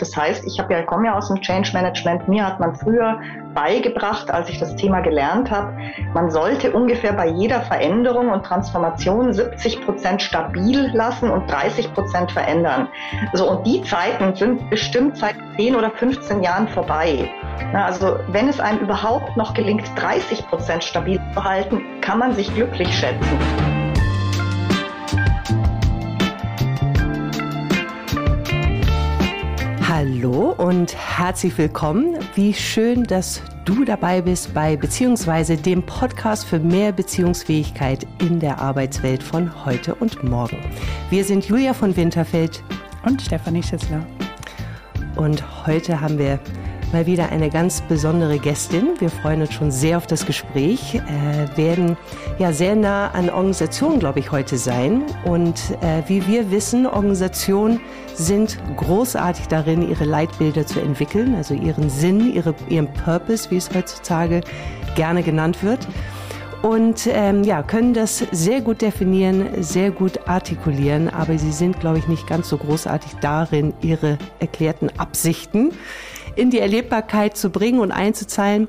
Das heißt, ich habe ja, komme ja aus dem Change Management. Mir hat man früher beigebracht, als ich das Thema gelernt habe, man sollte ungefähr bei jeder Veränderung und Transformation 70 Prozent stabil lassen und 30 Prozent verändern. So, und die Zeiten sind bestimmt seit 10 oder 15 Jahren vorbei. Na, also wenn es einem überhaupt noch gelingt, 30 Prozent stabil zu halten, kann man sich glücklich schätzen. Hallo und herzlich willkommen. Wie schön, dass du dabei bist bei beziehungsweise dem Podcast für mehr Beziehungsfähigkeit in der Arbeitswelt von heute und morgen. Wir sind Julia von Winterfeld und Stefanie Schissler. Und heute haben wir mal wieder eine ganz besondere Gästin. Wir freuen uns schon sehr auf das Gespräch, äh, werden ja sehr nah an Organisationen, glaube ich, heute sein. Und äh, wie wir wissen, Organisationen sind großartig darin, ihre Leitbilder zu entwickeln, also ihren Sinn, ihre, ihren Purpose, wie es heutzutage gerne genannt wird und ähm, ja, können das sehr gut definieren, sehr gut artikulieren, aber sie sind, glaube ich, nicht ganz so großartig darin, ihre erklärten Absichten in die Erlebbarkeit zu bringen und einzuzahlen.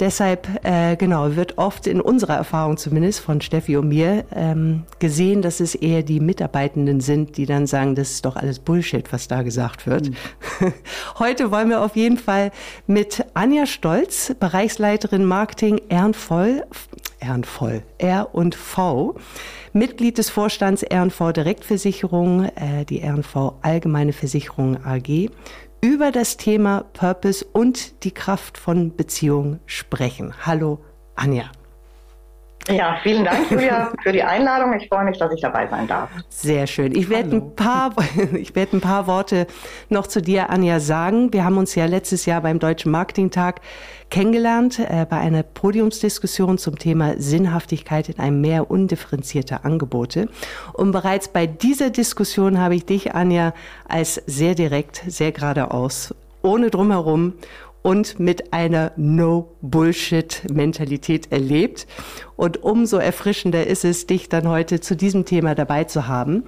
Deshalb, äh, genau, wird oft in unserer Erfahrung zumindest von Steffi und mir ähm, gesehen, dass es eher die Mitarbeitenden sind, die dann sagen, das ist doch alles Bullshit, was da gesagt wird. Mhm. Heute wollen wir auf jeden Fall mit Anja Stolz, Bereichsleiterin Marketing Ehrenvoll, Ehrenvoll, R und V, Mitglied des Vorstands RNV Direktversicherung, äh, die RNV Allgemeine Versicherung AG, über das Thema Purpose und die Kraft von Beziehungen sprechen. Hallo, Anja. Ja, vielen Dank, Julia, für die Einladung. Ich freue mich, dass ich dabei sein darf. Sehr schön. Ich werde ein paar, ich werde ein paar Worte noch zu dir, Anja, sagen. Wir haben uns ja letztes Jahr beim Deutschen Marketingtag kennengelernt äh, bei einer Podiumsdiskussion zum Thema Sinnhaftigkeit in einem mehr undifferenzierter Angebote. Und bereits bei dieser Diskussion habe ich dich, Anja, als sehr direkt, sehr geradeaus, ohne drumherum und mit einer No-Bullshit-Mentalität erlebt. Und umso erfrischender ist es, dich dann heute zu diesem Thema dabei zu haben.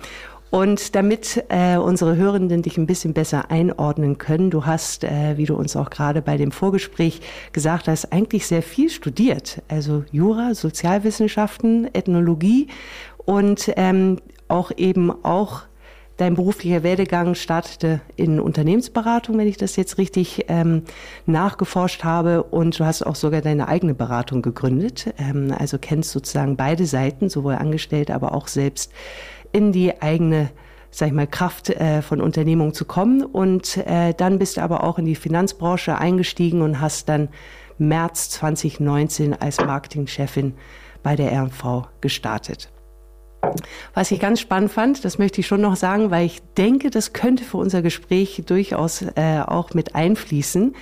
Und damit äh, unsere Hörenden dich ein bisschen besser einordnen können, du hast, äh, wie du uns auch gerade bei dem Vorgespräch gesagt hast, eigentlich sehr viel studiert. Also Jura, Sozialwissenschaften, Ethnologie und ähm, auch eben auch dein beruflicher Werdegang startete in Unternehmensberatung, wenn ich das jetzt richtig ähm, nachgeforscht habe. Und du hast auch sogar deine eigene Beratung gegründet. Ähm, also kennst sozusagen beide Seiten, sowohl angestellt, aber auch selbst in die eigene sag ich mal, Kraft äh, von Unternehmung zu kommen. Und äh, dann bist du aber auch in die Finanzbranche eingestiegen und hast dann März 2019 als Marketingchefin bei der RMV gestartet. Was ich ganz spannend fand, das möchte ich schon noch sagen, weil ich denke, das könnte für unser Gespräch durchaus äh, auch mit einfließen.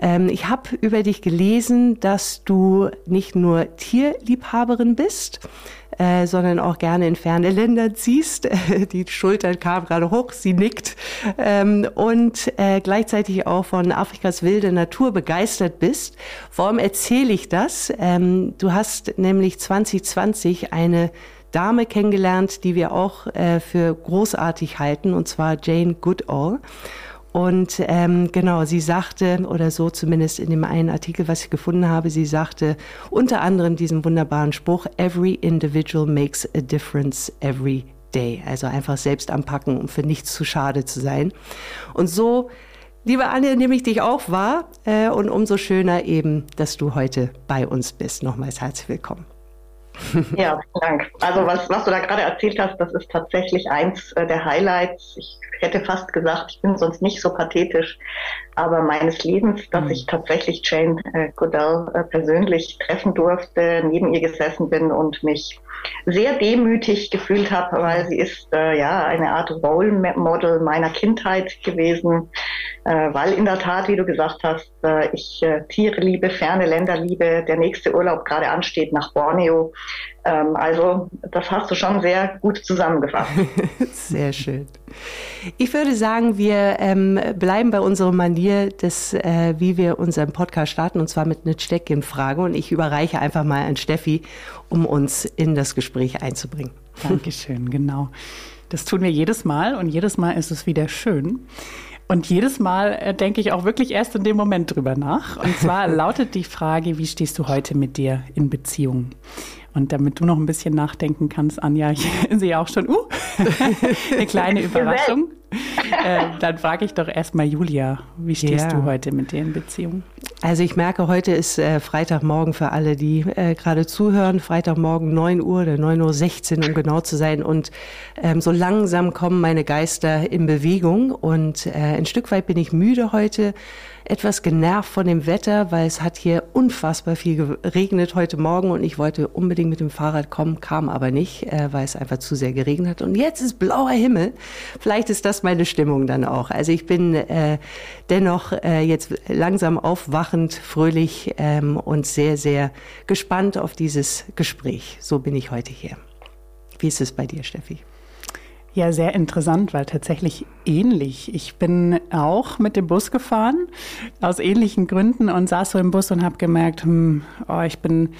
Ähm, ich habe über dich gelesen, dass du nicht nur Tierliebhaberin bist, äh, sondern auch gerne in ferne Länder ziehst. Die Schultern kamen gerade hoch, sie nickt. Ähm, und äh, gleichzeitig auch von Afrikas wilde Natur begeistert bist. Warum erzähle ich das? Ähm, du hast nämlich 2020 eine Dame kennengelernt, die wir auch äh, für großartig halten, und zwar Jane Goodall. Und ähm, genau, sie sagte, oder so zumindest in dem einen Artikel, was ich gefunden habe, sie sagte unter anderem diesen wunderbaren Spruch, Every individual makes a difference every day. Also einfach selbst anpacken, um für nichts zu schade zu sein. Und so, liebe Anne, nehme ich dich auch wahr. Äh, und umso schöner eben, dass du heute bei uns bist. Nochmals herzlich willkommen. Ja, vielen Dank. Also was, was du da gerade erzählt hast, das ist tatsächlich eins äh, der Highlights. Ich hätte fast gesagt, ich bin sonst nicht so pathetisch, aber meines Lebens, dass mhm. ich tatsächlich Jane äh, Goodall äh, persönlich treffen durfte, neben ihr gesessen bin und mich sehr demütig gefühlt habe, weil sie ist äh, ja eine Art Role Model meiner Kindheit gewesen, äh, weil in der Tat, wie du gesagt hast, äh, ich äh, Tiere liebe, ferne Länder liebe, der nächste Urlaub gerade ansteht nach Borneo. Ähm, also das hast du schon sehr gut zusammengefasst. sehr schön. Ich würde sagen, wir ähm, bleiben bei unserer Manier, des, äh, wie wir unseren Podcast starten, und zwar mit einer Steckchenfrage. Und ich überreiche einfach mal an Steffi, um uns in das Gespräch einzubringen. Dankeschön, genau. Das tun wir jedes Mal und jedes Mal ist es wieder schön. Und jedes Mal äh, denke ich auch wirklich erst in dem Moment drüber nach. Und zwar lautet die Frage, wie stehst du heute mit dir in Beziehung? Und damit du noch ein bisschen nachdenken kannst, Anja, ich sehe auch schon, uh, eine kleine Überraschung. äh, dann frage ich doch erstmal Julia, wie stehst ja. du heute mit dir in Beziehung? Also ich merke, heute ist äh, Freitagmorgen für alle, die äh, gerade zuhören. Freitagmorgen 9 Uhr oder 9.16 Uhr, um genau zu sein. Und ähm, so langsam kommen meine Geister in Bewegung. Und äh, ein Stück weit bin ich müde heute etwas genervt von dem Wetter, weil es hat hier unfassbar viel geregnet heute Morgen und ich wollte unbedingt mit dem Fahrrad kommen, kam aber nicht, äh, weil es einfach zu sehr geregnet hat. Und jetzt ist blauer Himmel. Vielleicht ist das meine Stimmung dann auch. Also ich bin äh, dennoch äh, jetzt langsam aufwachend, fröhlich ähm, und sehr, sehr gespannt auf dieses Gespräch. So bin ich heute hier. Wie ist es bei dir, Steffi? Ja, sehr interessant, weil tatsächlich ähnlich. Ich bin auch mit dem Bus gefahren, aus ähnlichen Gründen und saß so im Bus und habe gemerkt, hm, oh, ich bin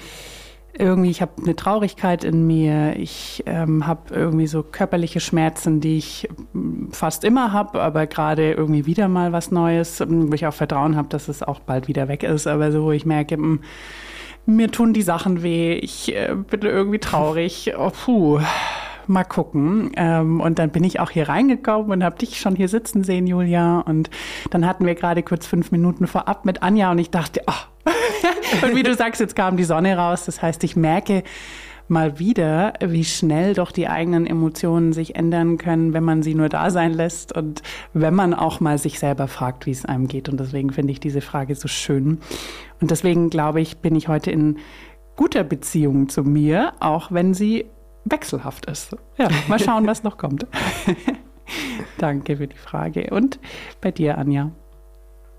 irgendwie, ich habe eine Traurigkeit in mir, ich ähm, habe irgendwie so körperliche Schmerzen, die ich hm, fast immer habe, aber gerade irgendwie wieder mal was Neues, wo ich auch Vertrauen habe, dass es auch bald wieder weg ist, aber so, wo ich merke, hm, mir tun die Sachen weh, ich äh, bin irgendwie traurig, oh, puh mal gucken. Ähm, und dann bin ich auch hier reingekommen und habe dich schon hier sitzen sehen, Julia. Und dann hatten wir gerade kurz fünf Minuten vorab mit Anja und ich dachte, oh. und wie du sagst, jetzt kam die Sonne raus. Das heißt, ich merke, mal wieder, wie schnell doch die eigenen Emotionen sich ändern können, wenn man sie nur da sein lässt und wenn man auch mal sich selber fragt, wie es einem geht. Und deswegen finde ich diese Frage so schön. Und deswegen glaube ich, bin ich heute in guter Beziehung zu mir, auch wenn sie wechselhaft ist. Ja, mal schauen, was noch kommt. Danke für die Frage. Und bei dir, Anja?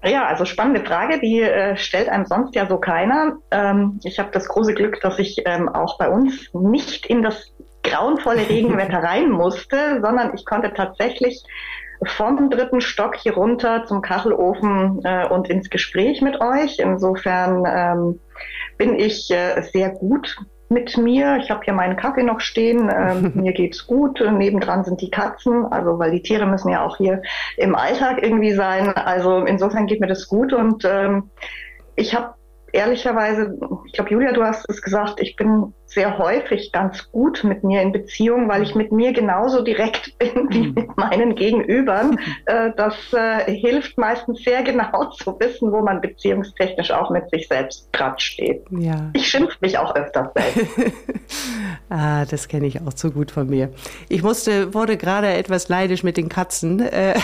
Ja, also spannende Frage, die äh, stellt einem sonst ja so keiner. Ähm, ich habe das große Glück, dass ich ähm, auch bei uns nicht in das grauenvolle Regenwetter rein musste, sondern ich konnte tatsächlich vom dritten Stock hier runter zum Kachelofen äh, und ins Gespräch mit euch. Insofern ähm, bin ich äh, sehr gut mit mir. Ich habe hier meinen Kaffee noch stehen. Ähm, mir geht's gut. Nebendran sind die Katzen, also weil die Tiere müssen ja auch hier im Alltag irgendwie sein. Also insofern geht mir das gut und ähm, ich habe ehrlicherweise, ich glaube, Julia, du hast es gesagt, ich bin sehr häufig ganz gut mit mir in Beziehung, weil ich mit mir genauso direkt bin wie mhm. mit meinen Gegenübern. Äh, das äh, hilft meistens sehr genau zu wissen, wo man beziehungstechnisch auch mit sich selbst gerade steht. Ja. Ich schimpfe mich auch öfters selbst. ah, das kenne ich auch zu gut von mir. Ich musste, wurde gerade etwas leidisch mit den Katzen. Äh,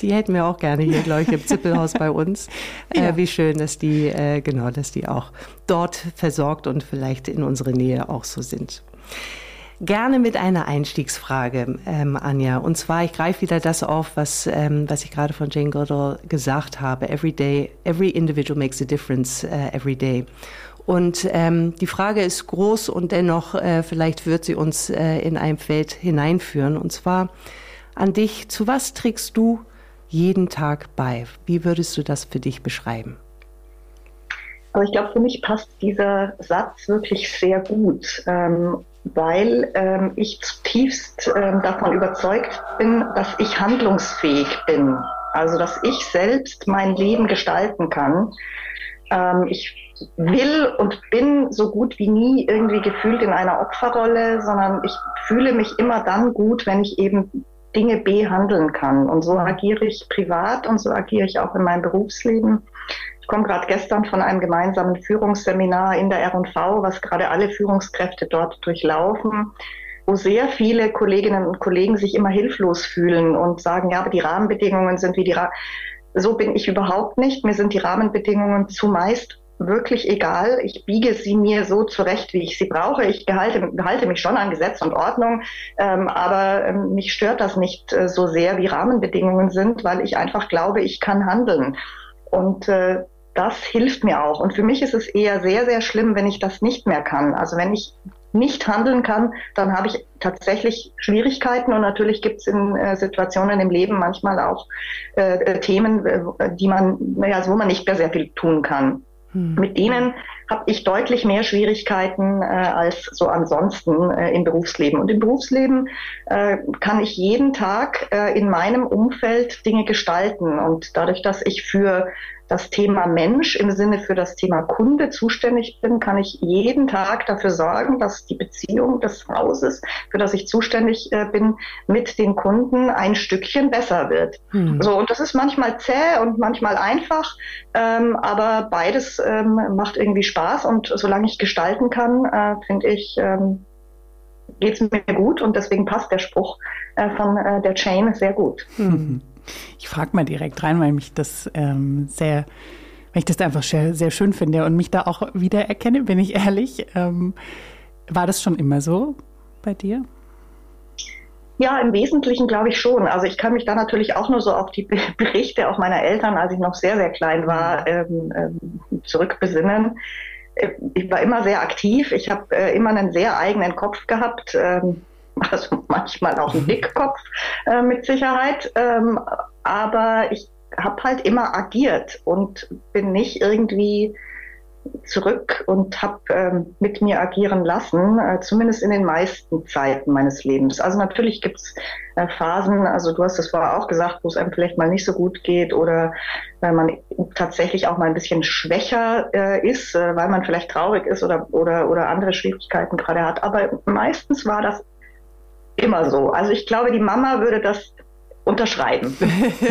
die hätten wir auch gerne hier, glaube ich, im Zippelhaus bei uns. Ja. Wie schön, dass die, genau, dass die auch dort versorgt und vielleicht in unsere Nähe auch so sind. Gerne mit einer Einstiegsfrage, ähm, Anja. Und zwar, ich greife wieder das auf, was, ähm, was ich gerade von Jane Goodall gesagt habe. Every day, every individual makes a difference uh, every day. Und ähm, die Frage ist groß und dennoch, äh, vielleicht wird sie uns äh, in ein Feld hineinführen. Und zwar an dich, zu was trägst du jeden Tag bei? Wie würdest du das für dich beschreiben? Aber ich glaube, für mich passt dieser Satz wirklich sehr gut, ähm, weil ähm, ich zutiefst ähm, davon überzeugt bin, dass ich handlungsfähig bin. Also, dass ich selbst mein Leben gestalten kann. Ähm, ich will und bin so gut wie nie irgendwie gefühlt in einer Opferrolle, sondern ich fühle mich immer dann gut, wenn ich eben Dinge behandeln kann. Und so agiere ich privat und so agiere ich auch in meinem Berufsleben komme gerade gestern von einem gemeinsamen Führungsseminar in der R&V, was gerade alle Führungskräfte dort durchlaufen, wo sehr viele Kolleginnen und Kollegen sich immer hilflos fühlen und sagen, ja, aber die Rahmenbedingungen sind wie die Ra so bin ich überhaupt nicht. Mir sind die Rahmenbedingungen zumeist wirklich egal. Ich biege sie mir so zurecht, wie ich sie brauche. Ich gehalte, gehalte mich schon an Gesetz und Ordnung, ähm, aber ähm, mich stört das nicht äh, so sehr, wie Rahmenbedingungen sind, weil ich einfach glaube, ich kann handeln. Und äh, das hilft mir auch. Und für mich ist es eher sehr, sehr schlimm, wenn ich das nicht mehr kann. Also wenn ich nicht handeln kann, dann habe ich tatsächlich Schwierigkeiten und natürlich gibt es in äh, Situationen im Leben manchmal auch äh, äh Themen, äh, die man, naja, wo man nicht mehr sehr viel tun kann. Hm. Mit denen habe ich deutlich mehr Schwierigkeiten äh, als so ansonsten äh, im Berufsleben. Und im Berufsleben äh, kann ich jeden Tag äh, in meinem Umfeld Dinge gestalten. Und dadurch, dass ich für das Thema Mensch im Sinne für das Thema Kunde zuständig bin, kann ich jeden Tag dafür sorgen, dass die Beziehung des Hauses, für das ich zuständig äh, bin, mit den Kunden ein Stückchen besser wird. Hm. So, und das ist manchmal zäh und manchmal einfach, ähm, aber beides ähm, macht irgendwie Spaß und solange ich gestalten kann, äh, finde ich, ähm, geht es mir gut und deswegen passt der Spruch äh, von äh, der Chain sehr gut. Mhm. Ich frage mal direkt rein, weil mich das ähm, sehr, weil ich das einfach sehr, sehr schön finde und mich da auch wiedererkenne, bin ich ehrlich. Ähm, war das schon immer so bei dir? Ja, im Wesentlichen glaube ich schon. Also ich kann mich da natürlich auch nur so auf die Berichte auch meiner Eltern, als ich noch sehr, sehr klein war, ähm, ähm, zurückbesinnen. Äh, ich war immer sehr aktiv. Ich habe äh, immer einen sehr eigenen Kopf gehabt. Ähm, also manchmal auch ein Dickkopf äh, mit Sicherheit. Ähm, aber ich habe halt immer agiert und bin nicht irgendwie zurück und habe ähm, mit mir agieren lassen, äh, zumindest in den meisten Zeiten meines Lebens. Also natürlich gibt's äh, Phasen, also du hast es vorher auch gesagt, wo es einem vielleicht mal nicht so gut geht oder weil man tatsächlich auch mal ein bisschen schwächer äh, ist, äh, weil man vielleicht traurig ist oder, oder, oder andere Schwierigkeiten gerade hat. Aber meistens war das immer so. Also ich glaube, die Mama würde das unterschreiben.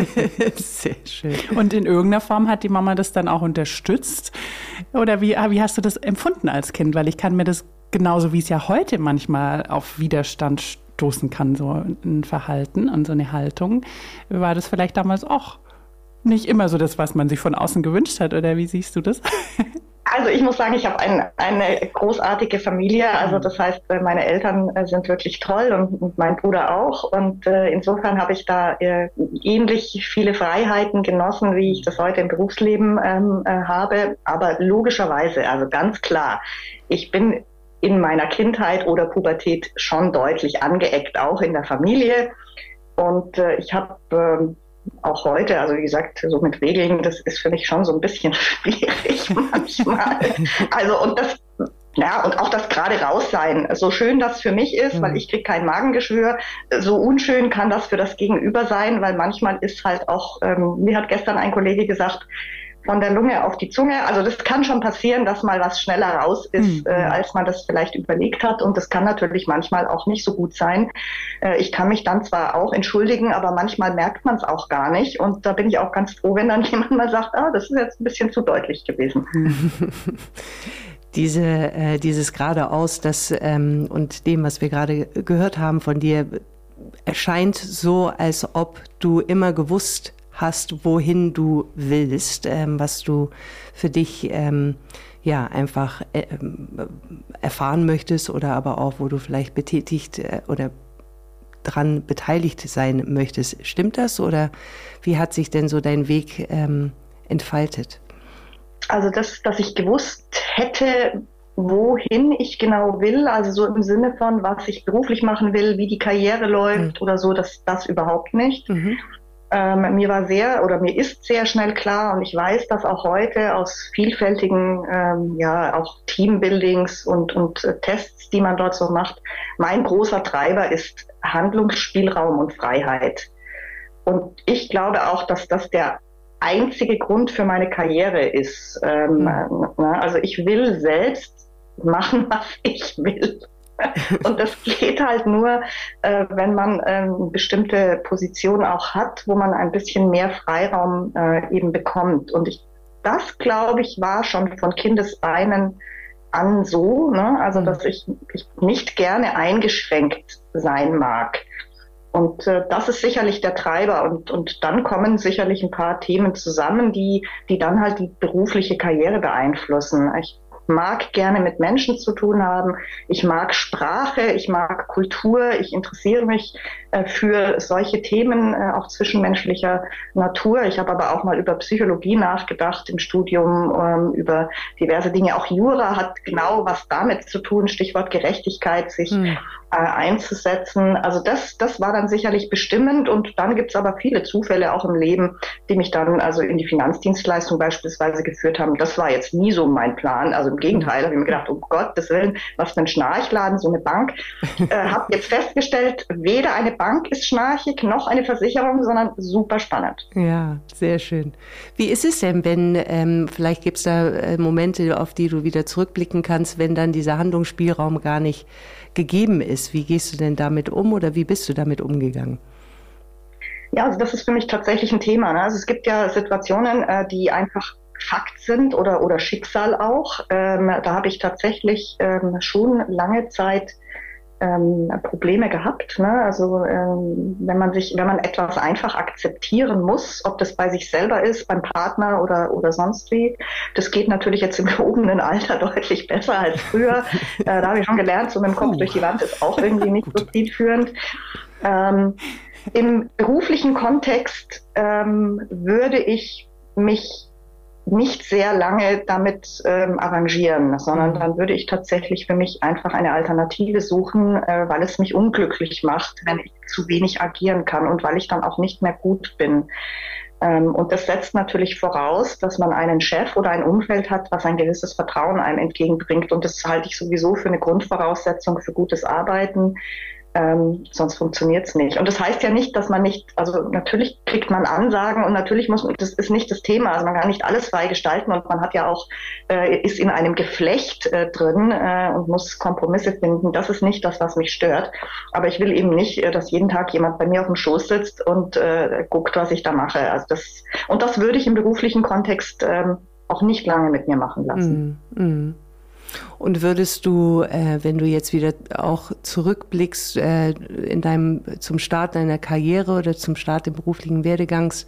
Sehr schön. Und in irgendeiner Form hat die Mama das dann auch unterstützt? Oder wie, wie hast du das empfunden als Kind? Weil ich kann mir das genauso wie es ja heute manchmal auf Widerstand stoßen kann, so ein Verhalten und so eine Haltung, war das vielleicht damals auch nicht immer so das, was man sich von außen gewünscht hat, oder wie siehst du das? Also ich muss sagen, ich habe ein, eine großartige Familie. Also das heißt, äh, meine Eltern äh, sind wirklich toll und, mein Bruder auch. Und äh, insofern habe ich da äh, ähnlich viele Freiheiten genossen, wie ich das heute im Berufsleben ähm, äh, habe. Aber logischerweise, also ganz klar, ich bin in meiner Kindheit oder Pubertät schon deutlich angeeckt, auch in der Familie. Und äh, ich habe äh, auch heute, also wie gesagt, so mit Regeln, das ist für mich schon so ein bisschen schwierig manchmal. Also und das ja, und auch das gerade raus sein. So schön das für mich ist, mhm. weil ich kriege kein Magengeschwür, so unschön kann das für das Gegenüber sein, weil manchmal ist halt auch, ähm, mir hat gestern ein Kollege gesagt, von der Lunge auf die Zunge. Also das kann schon passieren, dass mal was schneller raus ist, mhm. äh, als man das vielleicht überlegt hat. Und das kann natürlich manchmal auch nicht so gut sein. Äh, ich kann mich dann zwar auch entschuldigen, aber manchmal merkt man es auch gar nicht. Und da bin ich auch ganz froh, wenn dann jemand mal sagt, ah, das ist jetzt ein bisschen zu deutlich gewesen. Diese, äh, dieses geradeaus, das ähm, und dem, was wir gerade gehört haben von dir, erscheint so, als ob du immer gewusst hast, wohin du willst, ähm, was du für dich ähm, ja einfach äh, erfahren möchtest oder aber auch, wo du vielleicht betätigt äh, oder dran beteiligt sein möchtest. Stimmt das oder wie hat sich denn so dein Weg ähm, entfaltet? Also, das, dass ich gewusst hätte, wohin ich genau will, also so im Sinne von, was ich beruflich machen will, wie die Karriere läuft mhm. oder so, das, das überhaupt nicht. Mhm. Ähm, mir war sehr oder mir ist sehr schnell klar und ich weiß das auch heute aus vielfältigen, ähm, ja, auch Teambuildings und, und äh, Tests, die man dort so macht. Mein großer Treiber ist Handlungsspielraum und Freiheit. Und ich glaube auch, dass das der einzige Grund für meine Karriere ist. Ähm, mhm. Also ich will selbst machen, was ich will. Und das geht halt nur, äh, wenn man ähm, bestimmte Positionen auch hat, wo man ein bisschen mehr Freiraum äh, eben bekommt. Und ich, das, glaube ich, war schon von Kindesbeinen an so, ne? also dass ich, ich nicht gerne eingeschränkt sein mag. Und äh, das ist sicherlich der Treiber. Und, und dann kommen sicherlich ein paar Themen zusammen, die, die dann halt die berufliche Karriere beeinflussen. Ich mag gerne mit Menschen zu tun haben. Ich mag Sprache, ich mag Kultur, ich interessiere mich äh, für solche Themen, äh, auch zwischenmenschlicher Natur. Ich habe aber auch mal über Psychologie nachgedacht im Studium, ähm, über diverse Dinge. Auch Jura hat genau was damit zu tun, Stichwort Gerechtigkeit, sich hm äh, einzusetzen. Also das, das war dann sicherlich bestimmend und dann gibt es aber viele Zufälle auch im Leben, die mich dann also in die Finanzdienstleistung beispielsweise geführt haben. Das war jetzt nie so mein Plan. Also im Gegenteil, habe ich mir gedacht, um Gottes Willen, was für ein Schnarchladen, so eine Bank. äh, habe jetzt festgestellt, weder eine Bank ist schnarchig noch eine Versicherung, sondern super spannend. Ja, sehr schön. Wie ist es denn, wenn, ähm, vielleicht gibt es da äh, Momente, auf die du wieder zurückblicken kannst, wenn dann dieser Handlungsspielraum gar nicht gegeben ist. Wie gehst du denn damit um oder wie bist du damit umgegangen? Ja, also das ist für mich tatsächlich ein Thema. Ne? Also es gibt ja Situationen, äh, die einfach Fakt sind oder, oder Schicksal auch. Ähm, da habe ich tatsächlich ähm, schon lange Zeit ähm, Probleme gehabt. Ne? Also ähm, wenn man sich, wenn man etwas einfach akzeptieren muss, ob das bei sich selber ist, beim Partner oder oder sonst wie, das geht natürlich jetzt im gehobenen Alter deutlich besser als früher. äh, da habe ich schon gelernt, so mit dem Kopf durch die Wand ist auch irgendwie nicht so zielführend. Ähm, Im beruflichen Kontext ähm, würde ich mich nicht sehr lange damit ähm, arrangieren, sondern mhm. dann würde ich tatsächlich für mich einfach eine Alternative suchen, äh, weil es mich unglücklich macht, wenn ich zu wenig agieren kann und weil ich dann auch nicht mehr gut bin. Ähm, und das setzt natürlich voraus, dass man einen Chef oder ein Umfeld hat, was ein gewisses Vertrauen einem entgegenbringt. Und das halte ich sowieso für eine Grundvoraussetzung für gutes Arbeiten. Ähm, sonst funktioniert es nicht. Und das heißt ja nicht, dass man nicht, also natürlich kriegt man Ansagen und natürlich muss man, das ist nicht das Thema, also man kann nicht alles frei gestalten und man hat ja auch, äh, ist in einem Geflecht äh, drin äh, und muss Kompromisse finden. Das ist nicht das, was mich stört. Aber ich will eben nicht, äh, dass jeden Tag jemand bei mir auf dem Schoß sitzt und äh, guckt, was ich da mache. Also das, und das würde ich im beruflichen Kontext ähm, auch nicht lange mit mir machen lassen. Mm, mm. Und würdest du, äh, wenn du jetzt wieder auch zurückblickst äh, in deinem zum Start deiner Karriere oder zum Start des beruflichen Werdegangs,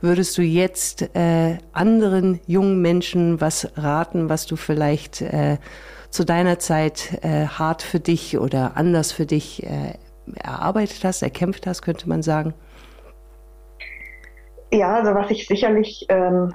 würdest du jetzt äh, anderen jungen Menschen was raten, was du vielleicht äh, zu deiner Zeit äh, hart für dich oder anders für dich äh, erarbeitet hast, erkämpft hast, könnte man sagen? Ja, also was ich sicherlich ähm,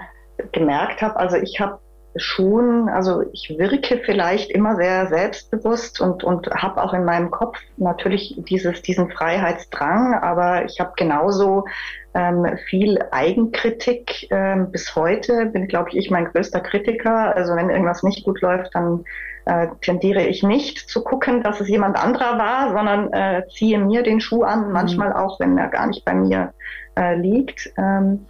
gemerkt habe, also ich habe schon, also ich wirke vielleicht immer sehr selbstbewusst und, und habe auch in meinem Kopf natürlich dieses, diesen Freiheitsdrang, aber ich habe genauso ähm, viel Eigenkritik ähm, bis heute. Bin, glaube ich, mein größter Kritiker. Also wenn irgendwas nicht gut läuft, dann äh, tendiere ich nicht zu gucken, dass es jemand anderer war, sondern äh, ziehe mir den Schuh an, mhm. manchmal auch, wenn er gar nicht bei mir äh, liegt. Ähm,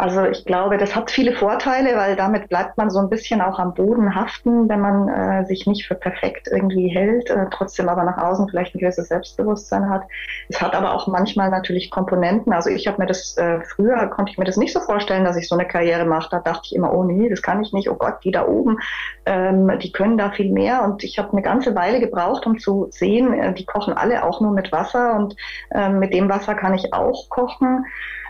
also ich glaube, das hat viele Vorteile, weil damit bleibt man so ein bisschen auch am Boden haften, wenn man äh, sich nicht für perfekt irgendwie hält, äh, trotzdem aber nach außen vielleicht ein gewisses Selbstbewusstsein hat. Es hat aber auch manchmal natürlich Komponenten. Also ich habe mir das äh, früher konnte ich mir das nicht so vorstellen, dass ich so eine Karriere mache. Da dachte ich immer, oh nee, das kann ich nicht. Oh Gott, die da oben, ähm, die können da viel mehr. Und ich habe eine ganze Weile gebraucht, um zu sehen, äh, die kochen alle auch nur mit Wasser und äh, mit dem Wasser kann ich auch kochen.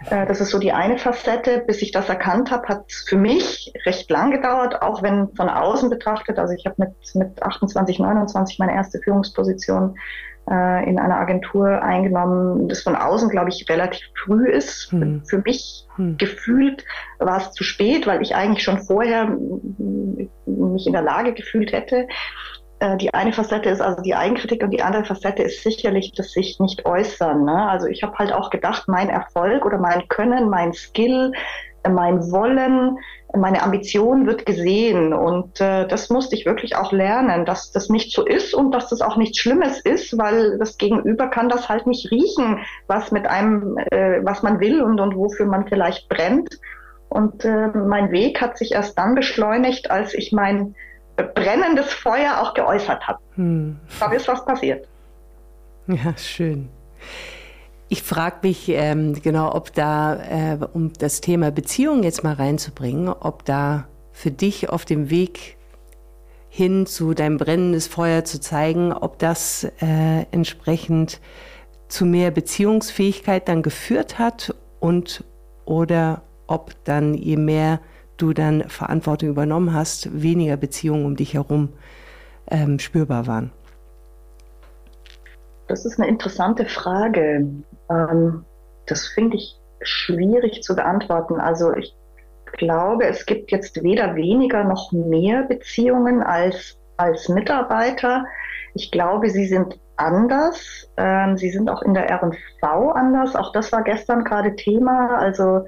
Äh, das ist so die eine Facette. Bis ich das erkannt habe, hat es für mich recht lang gedauert, auch wenn von außen betrachtet. Also ich habe mit, mit 28, 29 meine erste Führungsposition äh, in einer Agentur eingenommen, das von außen, glaube ich, relativ früh ist. Hm. Für mich hm. gefühlt war es zu spät, weil ich eigentlich schon vorher mich in der Lage gefühlt hätte, die eine Facette ist also die Eigenkritik und die andere Facette ist sicherlich das sich nicht äußern. Ne? Also ich habe halt auch gedacht, mein Erfolg oder mein Können, mein Skill, mein Wollen, meine Ambition wird gesehen und äh, das musste ich wirklich auch lernen, dass das nicht so ist und dass das auch nichts Schlimmes ist, weil das Gegenüber kann das halt nicht riechen, was mit einem, äh, was man will und, und wofür man vielleicht brennt. Und äh, mein Weg hat sich erst dann beschleunigt, als ich mein brennendes Feuer auch geäußert habe. Hm. Da ist was passiert. Ja, schön. Ich frage mich ähm, genau, ob da, äh, um das Thema Beziehung jetzt mal reinzubringen, ob da für dich auf dem Weg hin zu deinem brennendes Feuer zu zeigen, ob das äh, entsprechend zu mehr Beziehungsfähigkeit dann geführt hat und oder ob dann je mehr du dann Verantwortung übernommen hast, weniger Beziehungen um dich herum ähm, spürbar waren? Das ist eine interessante Frage. Ähm, das finde ich schwierig zu beantworten. Also ich glaube, es gibt jetzt weder weniger noch mehr Beziehungen als als Mitarbeiter. Ich glaube, sie sind anders. Ähm, sie sind auch in der R&V anders. Auch das war gestern gerade Thema. Also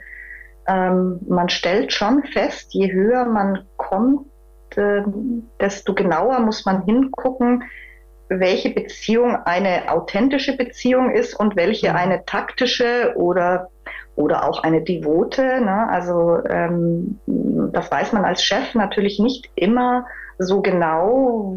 ähm, man stellt schon fest, je höher man kommt, äh, desto genauer muss man hingucken, welche Beziehung eine authentische Beziehung ist und welche mhm. eine taktische oder oder auch eine devote. Ne? Also ähm, das weiß man als Chef natürlich nicht immer so genau,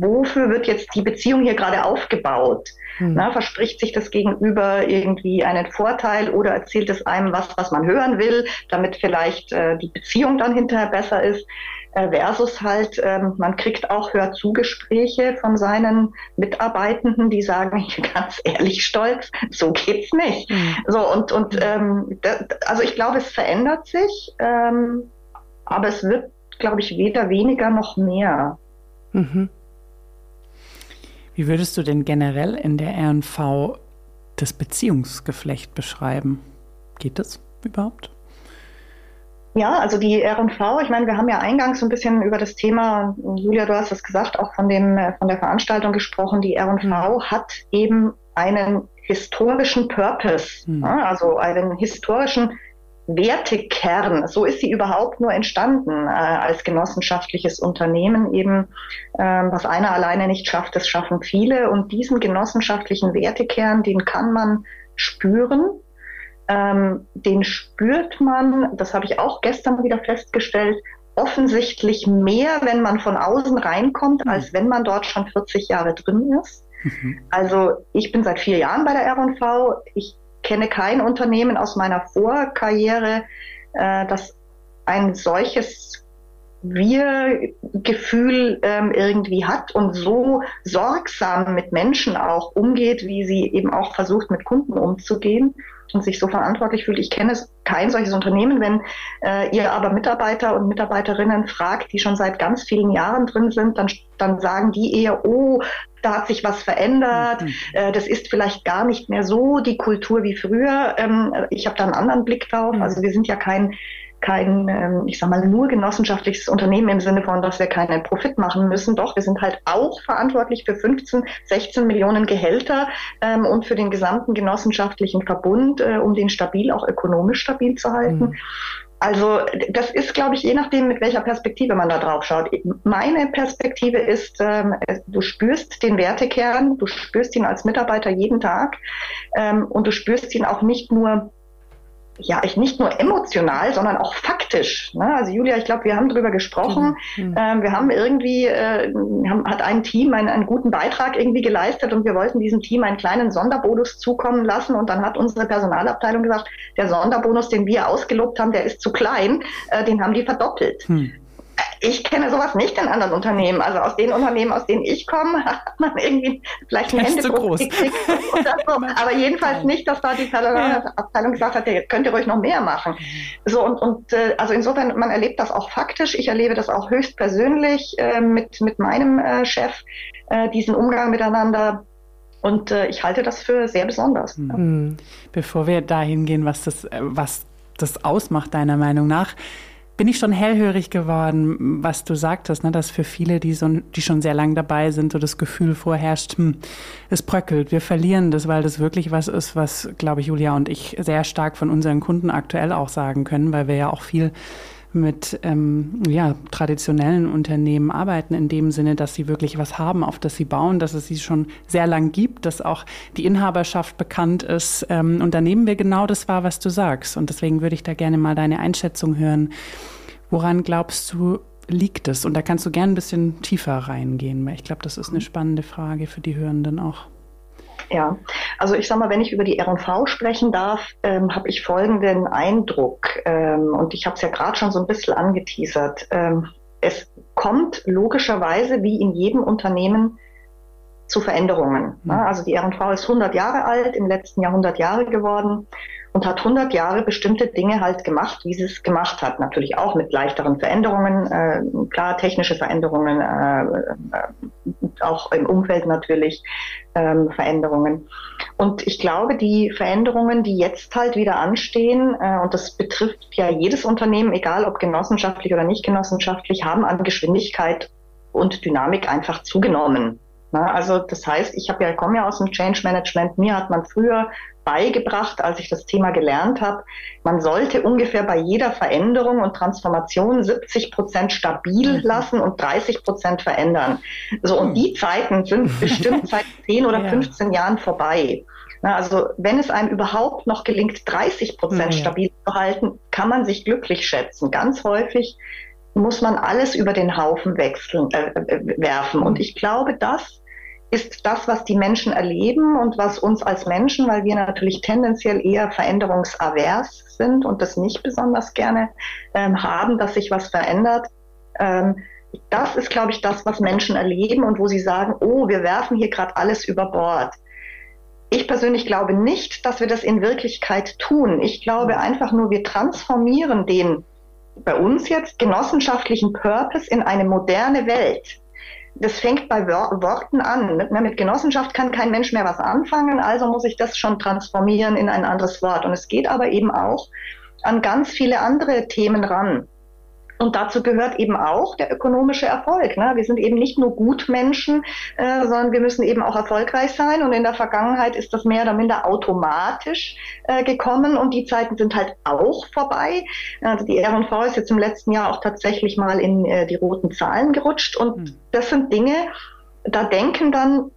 wofür wird jetzt die Beziehung hier gerade aufgebaut? Hm. Na, verspricht sich das Gegenüber irgendwie einen Vorteil oder erzählt es einem was, was man hören will, damit vielleicht äh, die Beziehung dann hinterher besser ist? Äh, versus halt, ähm, man kriegt auch Hörzugespräche von seinen Mitarbeitenden, die sagen, ganz ehrlich stolz, so geht's nicht. Mhm. So und und ähm, also ich glaube, es verändert sich, ähm, aber es wird, glaube ich, weder weniger noch mehr. Mhm. Wie würdest du denn generell in der RNV das Beziehungsgeflecht beschreiben? Geht das überhaupt? Ja, also die R&V, ich meine, wir haben ja eingangs so ein bisschen über das Thema, Julia, du hast es gesagt, auch von dem, äh, von der Veranstaltung gesprochen, die R&V mhm. hat eben einen historischen Purpose, mhm. also einen historischen Wertekern. So ist sie überhaupt nur entstanden äh, als genossenschaftliches Unternehmen. Eben, äh, was einer alleine nicht schafft, das schaffen viele. Und diesen genossenschaftlichen Wertekern, den kann man spüren ähm, den spürt man, das habe ich auch gestern wieder festgestellt, offensichtlich mehr, wenn man von außen reinkommt, mhm. als wenn man dort schon 40 Jahre drin ist. Mhm. Also ich bin seit vier Jahren bei der R&V. Ich kenne kein Unternehmen aus meiner Vorkarriere, äh, das ein solches wir-Gefühl ähm, irgendwie hat und so sorgsam mit Menschen auch umgeht, wie sie eben auch versucht, mit Kunden umzugehen und sich so verantwortlich fühlt. Ich kenne kein solches Unternehmen. Wenn äh, ihr aber Mitarbeiter und Mitarbeiterinnen fragt, die schon seit ganz vielen Jahren drin sind, dann, dann sagen die eher, oh, da hat sich was verändert, mhm. äh, das ist vielleicht gar nicht mehr so die Kultur wie früher. Ähm, ich habe da einen anderen Blick drauf. Mhm. Also wir sind ja kein kein, ähm, ich sag mal, nur genossenschaftliches Unternehmen im Sinne von, dass wir keinen Profit machen müssen. Doch, wir sind halt auch verantwortlich für 15, 16 Millionen Gehälter ähm, und für den gesamten genossenschaftlichen Verbund, äh, um den stabil, auch ökonomisch stabil zu halten. Mhm. Also das ist, glaube ich, je nachdem, mit welcher Perspektive man da drauf schaut. Meine Perspektive ist, ähm, du spürst den Wertekern, du spürst ihn als Mitarbeiter jeden Tag ähm, und du spürst ihn auch nicht nur ja, ich nicht nur emotional, sondern auch faktisch. Ne? Also Julia, ich glaube, wir haben drüber gesprochen. Mhm. Ähm, wir haben irgendwie, äh, haben, hat ein Team einen, einen guten Beitrag irgendwie geleistet und wir wollten diesem Team einen kleinen Sonderbonus zukommen lassen und dann hat unsere Personalabteilung gesagt, der Sonderbonus, den wir ausgelobt haben, der ist zu klein, äh, den haben die verdoppelt. Mhm ich kenne sowas nicht in anderen Unternehmen. Also aus den Unternehmen, aus denen ich komme, hat man irgendwie vielleicht ein Händedruck gekriegt oder so. Aber jedenfalls nicht, dass da die Personalabteilung gesagt hat, ihr könnt ihr ruhig noch mehr machen. So und, und äh, also insofern, man erlebt das auch faktisch. Ich erlebe das auch höchst persönlich äh, mit, mit meinem äh, Chef, äh, diesen Umgang miteinander. Und äh, ich halte das für sehr besonders. Mhm. Bevor wir dahin gehen, was das, äh, was das ausmacht, deiner Meinung nach, bin ich schon hellhörig geworden, was du sagtest, ne, dass für viele, die, so, die schon sehr lange dabei sind, so das Gefühl vorherrscht, hm, es bröckelt, wir verlieren das, weil das wirklich was ist, was, glaube ich, Julia und ich sehr stark von unseren Kunden aktuell auch sagen können, weil wir ja auch viel mit ähm, ja, traditionellen Unternehmen arbeiten, in dem Sinne, dass sie wirklich was haben, auf das sie bauen, dass es sie schon sehr lang gibt, dass auch die Inhaberschaft bekannt ist. Ähm, und da nehmen wir genau das wahr, was du sagst. Und deswegen würde ich da gerne mal deine Einschätzung hören. Woran glaubst du, liegt es? Und da kannst du gerne ein bisschen tiefer reingehen, weil ich glaube, das ist eine spannende Frage für die Hörenden auch. Ja, also ich sage mal, wenn ich über die R&V sprechen darf, ähm, habe ich folgenden Eindruck ähm, und ich habe es ja gerade schon so ein bisschen angeteasert. Ähm, es kommt logischerweise wie in jedem Unternehmen zu Veränderungen. Mhm. Also die R&V ist 100 Jahre alt, im letzten Jahr 100 Jahre geworden und hat 100 Jahre bestimmte Dinge halt gemacht, wie sie es gemacht hat. Natürlich auch mit leichteren Veränderungen, äh, klar technische Veränderungen, äh, äh, auch im Umfeld natürlich ähm, Veränderungen. Und ich glaube, die Veränderungen, die jetzt halt wieder anstehen, äh, und das betrifft ja jedes Unternehmen, egal ob genossenschaftlich oder nicht genossenschaftlich, haben an Geschwindigkeit und Dynamik einfach zugenommen. Na, also das heißt, ich habe ja komme ja aus dem Change Management. Mir hat man früher beigebracht, als ich das Thema gelernt habe, man sollte ungefähr bei jeder Veränderung und Transformation 70 Prozent stabil mhm. lassen und 30 Prozent verändern. So und die Zeiten sind bestimmt seit 10 oder 15 Jahren vorbei. Na, also wenn es einem überhaupt noch gelingt, 30 Prozent ja. stabil zu halten, kann man sich glücklich schätzen. Ganz häufig muss man alles über den Haufen wechseln, äh, äh werfen. Und ich glaube, das ist das, was die Menschen erleben und was uns als Menschen, weil wir natürlich tendenziell eher veränderungsavers sind und das nicht besonders gerne ähm, haben, dass sich was verändert. Ähm, das ist, glaube ich, das, was Menschen erleben und wo sie sagen, oh, wir werfen hier gerade alles über Bord. Ich persönlich glaube nicht, dass wir das in Wirklichkeit tun. Ich glaube einfach nur, wir transformieren den bei uns jetzt genossenschaftlichen Purpose in eine moderne Welt. Das fängt bei Worten an. Mit, mit Genossenschaft kann kein Mensch mehr was anfangen, also muss ich das schon transformieren in ein anderes Wort. Und es geht aber eben auch an ganz viele andere Themen ran. Und dazu gehört eben auch der ökonomische Erfolg. Ne? Wir sind eben nicht nur Gutmenschen, äh, sondern wir müssen eben auch erfolgreich sein. Und in der Vergangenheit ist das mehr oder minder automatisch äh, gekommen und die Zeiten sind halt auch vorbei. Also die R&V ist jetzt im letzten Jahr auch tatsächlich mal in äh, die roten Zahlen gerutscht. Und mhm. das sind Dinge, da denken dann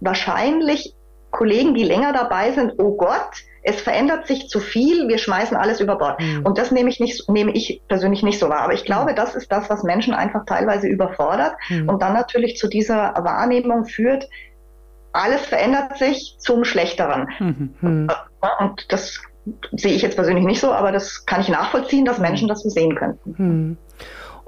wahrscheinlich Kollegen, die länger dabei sind, oh Gott, es verändert sich zu viel, wir schmeißen alles über Bord. Mhm. Und das nehme ich nicht, nehme ich persönlich nicht so wahr. Aber ich glaube, mhm. das ist das, was Menschen einfach teilweise überfordert mhm. und dann natürlich zu dieser Wahrnehmung führt, alles verändert sich zum Schlechteren. Mhm. mhm. Und das sehe ich jetzt persönlich nicht so, aber das kann ich nachvollziehen, dass Menschen das so sehen könnten.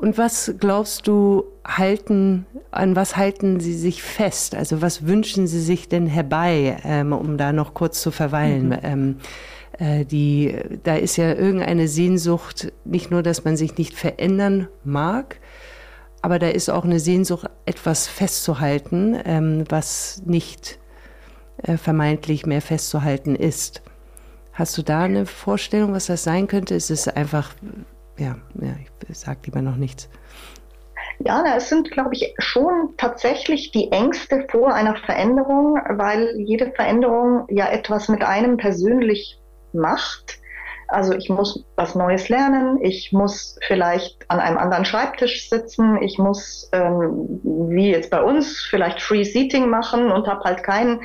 Und was glaubst du, halten, an was halten Sie sich fest? Also was wünschen Sie sich denn herbei, ähm, um da noch kurz zu verweilen? Mhm. Ähm, äh, die, da ist ja irgendeine Sehnsucht, nicht nur, dass man sich nicht verändern mag, aber da ist auch eine Sehnsucht, etwas festzuhalten, ähm, was nicht äh, vermeintlich mehr festzuhalten ist. Hast du da eine Vorstellung, was das sein könnte? Ist es einfach ja, ja ich sage lieber noch nichts. Ja, es sind, glaube ich, schon tatsächlich die Ängste vor einer Veränderung, weil jede Veränderung ja etwas mit einem persönlich macht. Also ich muss was Neues lernen, ich muss vielleicht an einem anderen Schreibtisch sitzen, ich muss, ähm, wie jetzt bei uns, vielleicht Free Seating machen und habe halt keinen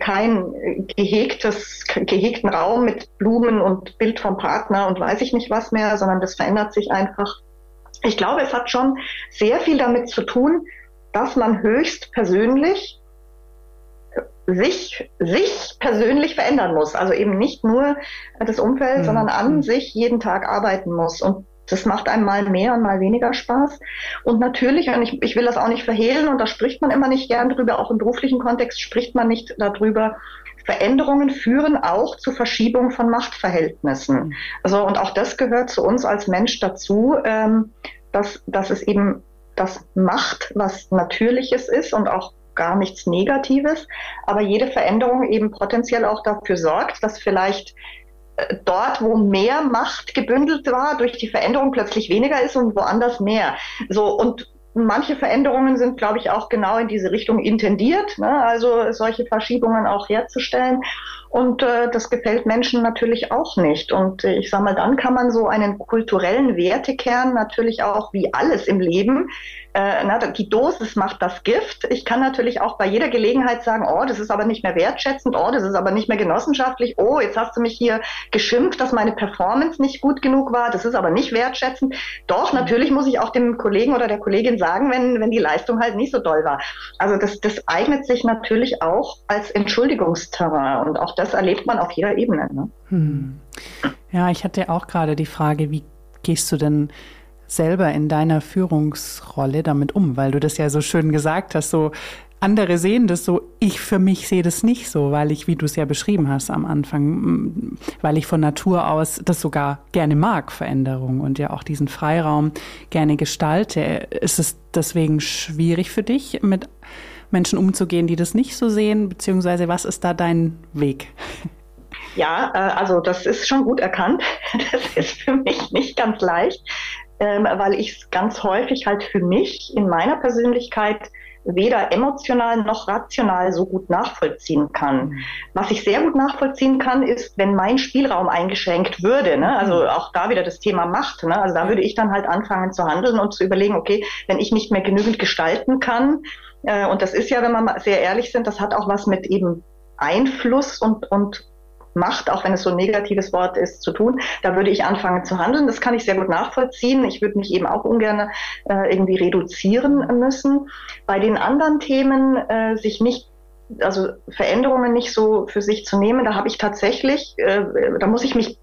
kein gehegtes, gehegten Raum mit Blumen und Bild vom Partner und weiß ich nicht was mehr, sondern das verändert sich einfach. Ich glaube, es hat schon sehr viel damit zu tun, dass man höchst persönlich sich, sich persönlich verändern muss. Also eben nicht nur das Umfeld, mhm. sondern an sich jeden Tag arbeiten muss. Und das macht einem mal mehr und mal weniger Spaß. Und natürlich, und ich, ich will das auch nicht verhehlen, und da spricht man immer nicht gern drüber, auch im beruflichen Kontext spricht man nicht darüber. Veränderungen führen auch zu Verschiebung von Machtverhältnissen. Also, und auch das gehört zu uns als Mensch dazu, ähm, dass, dass es eben das macht, was Natürliches ist und auch gar nichts Negatives, aber jede Veränderung eben potenziell auch dafür sorgt, dass vielleicht dort, wo mehr Macht gebündelt war, durch die Veränderung plötzlich weniger ist und woanders mehr. So und manche Veränderungen sind, glaube ich, auch genau in diese Richtung intendiert, ne? also solche Verschiebungen auch herzustellen. Und äh, das gefällt Menschen natürlich auch nicht. Und äh, ich sage mal, dann kann man so einen kulturellen Wertekern natürlich auch wie alles im Leben äh, na, die Dosis macht das Gift. Ich kann natürlich auch bei jeder Gelegenheit sagen, oh, das ist aber nicht mehr wertschätzend, oh, das ist aber nicht mehr genossenschaftlich, oh, jetzt hast du mich hier geschimpft, dass meine Performance nicht gut genug war, das ist aber nicht wertschätzend. Doch, natürlich muss ich auch dem Kollegen oder der Kollegin sagen, wenn, wenn die Leistung halt nicht so doll war. Also das, das eignet sich natürlich auch als Entschuldigungsterrain und auch das erlebt man auf jeder Ebene. Ne? Hm. Ja, ich hatte auch gerade die Frage, wie gehst du denn selber in deiner Führungsrolle damit um? Weil du das ja so schön gesagt hast, so andere sehen das so, ich für mich sehe das nicht so, weil ich, wie du es ja beschrieben hast am Anfang, weil ich von Natur aus das sogar gerne mag, Veränderung und ja auch diesen Freiraum gerne gestalte. Ist es deswegen schwierig für dich, mit Menschen umzugehen, die das nicht so sehen, beziehungsweise was ist da dein Weg? Ja, äh, also das ist schon gut erkannt. Das ist für mich nicht ganz leicht. ähm, weil ich es ganz häufig halt für mich in meiner Persönlichkeit weder emotional noch rational so gut nachvollziehen kann. Was ich sehr gut nachvollziehen kann, ist, wenn mein Spielraum eingeschränkt würde. Ne? Also mhm. auch da wieder das Thema Macht. Ne? Also da würde ich dann halt anfangen zu handeln und zu überlegen, okay, wenn ich nicht mehr genügend gestalten kann, äh, und das ist ja, wenn wir sehr ehrlich sind, das hat auch was mit eben Einfluss und, und Macht, auch wenn es so ein negatives Wort ist, zu tun. Da würde ich anfangen zu handeln. Das kann ich sehr gut nachvollziehen. Ich würde mich eben auch ungern äh, irgendwie reduzieren müssen. Bei den anderen Themen äh, sich nicht also Veränderungen nicht so für sich zu nehmen, da habe ich tatsächlich, äh, da muss ich mich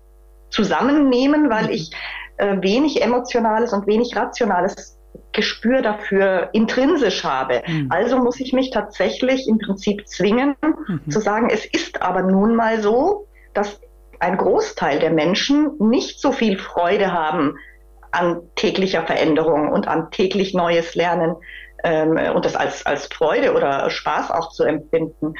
zusammennehmen, weil mhm. ich äh, wenig Emotionales und wenig Rationales Gespür dafür intrinsisch habe. Mhm. Also muss ich mich tatsächlich im Prinzip zwingen, mhm. zu sagen, es ist aber nun mal so, dass ein Großteil der Menschen nicht so viel Freude haben an täglicher Veränderung und an täglich neues Lernen ähm, und das als, als Freude oder Spaß auch zu empfinden.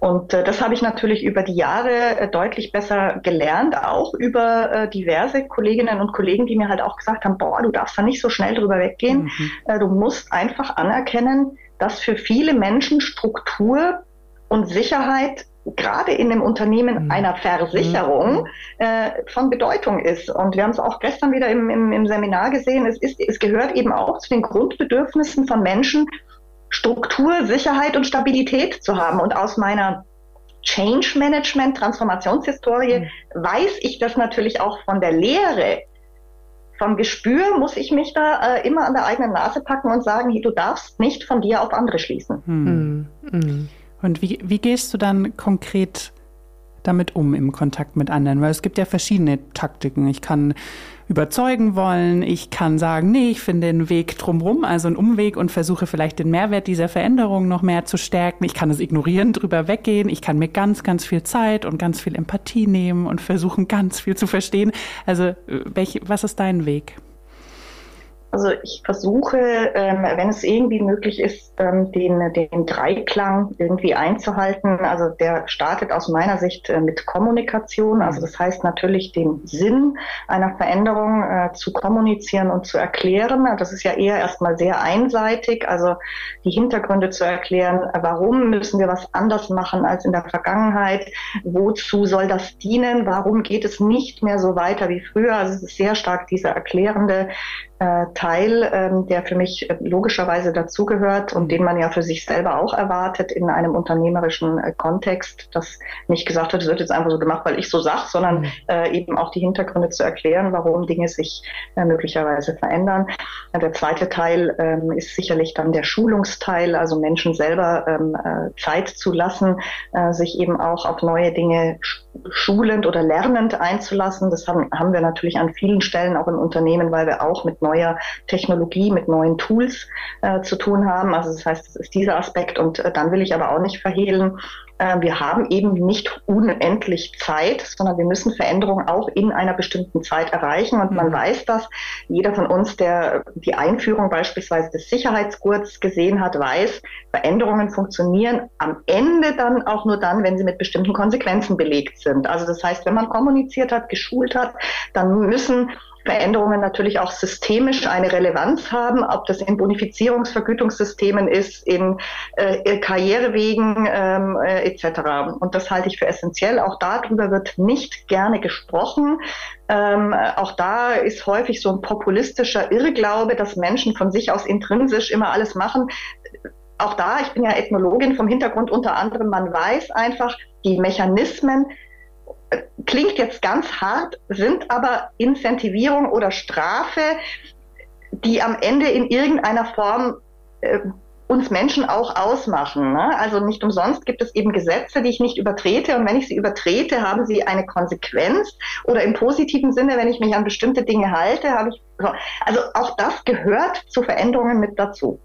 Und äh, das habe ich natürlich über die Jahre äh, deutlich besser gelernt, auch über äh, diverse Kolleginnen und Kollegen, die mir halt auch gesagt haben, boah, du darfst da nicht so schnell drüber weggehen. Mhm. Äh, du musst einfach anerkennen, dass für viele Menschen Struktur und Sicherheit gerade in dem Unternehmen mhm. einer Versicherung mhm. äh, von Bedeutung ist. Und wir haben es auch gestern wieder im, im, im Seminar gesehen. Es, ist, es gehört eben auch zu den Grundbedürfnissen von Menschen, Struktur, Sicherheit und Stabilität zu haben. Und aus meiner Change Management, Transformationshistorie, mhm. weiß ich das natürlich auch von der Lehre. Vom Gespür muss ich mich da äh, immer an der eigenen Nase packen und sagen, du darfst nicht von dir auf andere schließen. Mhm. Mhm. Und wie, wie gehst du dann konkret damit um im Kontakt mit anderen? Weil es gibt ja verschiedene Taktiken. Ich kann überzeugen wollen, ich kann sagen, nee, ich finde den Weg drumherum, also einen Umweg und versuche vielleicht den Mehrwert dieser Veränderung noch mehr zu stärken. Ich kann es ignorieren, drüber weggehen. Ich kann mir ganz, ganz viel Zeit und ganz viel Empathie nehmen und versuchen, ganz viel zu verstehen. Also, äh, welch, was ist dein Weg? Also ich versuche, ähm, wenn es irgendwie möglich ist, ähm, den, den Dreiklang irgendwie einzuhalten. Also der startet aus meiner Sicht äh, mit Kommunikation. Also das heißt natürlich den Sinn einer Veränderung äh, zu kommunizieren und zu erklären. Das ist ja eher erstmal sehr einseitig. Also die Hintergründe zu erklären, warum müssen wir was anders machen als in der Vergangenheit? Wozu soll das dienen? Warum geht es nicht mehr so weiter wie früher? Also es ist sehr stark dieser erklärende Teil, ähm, der für mich äh, logischerweise dazugehört und den man ja für sich selber auch erwartet in einem unternehmerischen äh, Kontext, dass nicht gesagt wird, es wird jetzt einfach so gemacht, weil ich so sag, sondern mhm. äh, eben auch die Hintergründe zu erklären, warum Dinge sich äh, möglicherweise verändern. Der zweite Teil ähm, ist sicherlich dann der Schulungsteil, also Menschen selber ähm, äh, Zeit zu lassen, äh, sich eben auch auf neue Dinge schulend oder lernend einzulassen. Das haben, haben wir natürlich an vielen Stellen auch im Unternehmen, weil wir auch mit neuer Technologie, mit neuen Tools äh, zu tun haben. Also das heißt, das ist dieser Aspekt. Und äh, dann will ich aber auch nicht verhehlen, äh, wir haben eben nicht unendlich Zeit, sondern wir müssen Veränderungen auch in einer bestimmten Zeit erreichen. Und man mhm. weiß das. Jeder von uns, der die Einführung beispielsweise des Sicherheitsgurts gesehen hat, weiß, Veränderungen funktionieren am Ende dann auch nur dann, wenn sie mit bestimmten Konsequenzen belegt sind. Also das heißt, wenn man kommuniziert hat, geschult hat, dann müssen Veränderungen natürlich auch systemisch eine Relevanz haben, ob das in Bonifizierungsvergütungssystemen ist, in äh, Karrierewegen ähm, äh, etc. Und das halte ich für essentiell. Auch darüber wird nicht gerne gesprochen. Ähm, auch da ist häufig so ein populistischer Irrglaube, dass Menschen von sich aus intrinsisch immer alles machen. Auch da, ich bin ja Ethnologin vom Hintergrund unter anderem, man weiß einfach, die Mechanismen, klingt jetzt ganz hart, sind aber Incentivierung oder Strafe, die am Ende in irgendeiner Form äh, uns Menschen auch ausmachen. Ne? Also nicht umsonst gibt es eben Gesetze, die ich nicht übertrete. Und wenn ich sie übertrete, haben sie eine Konsequenz. Oder im positiven Sinne, wenn ich mich an bestimmte Dinge halte, habe ich. Also auch das gehört zu Veränderungen mit dazu.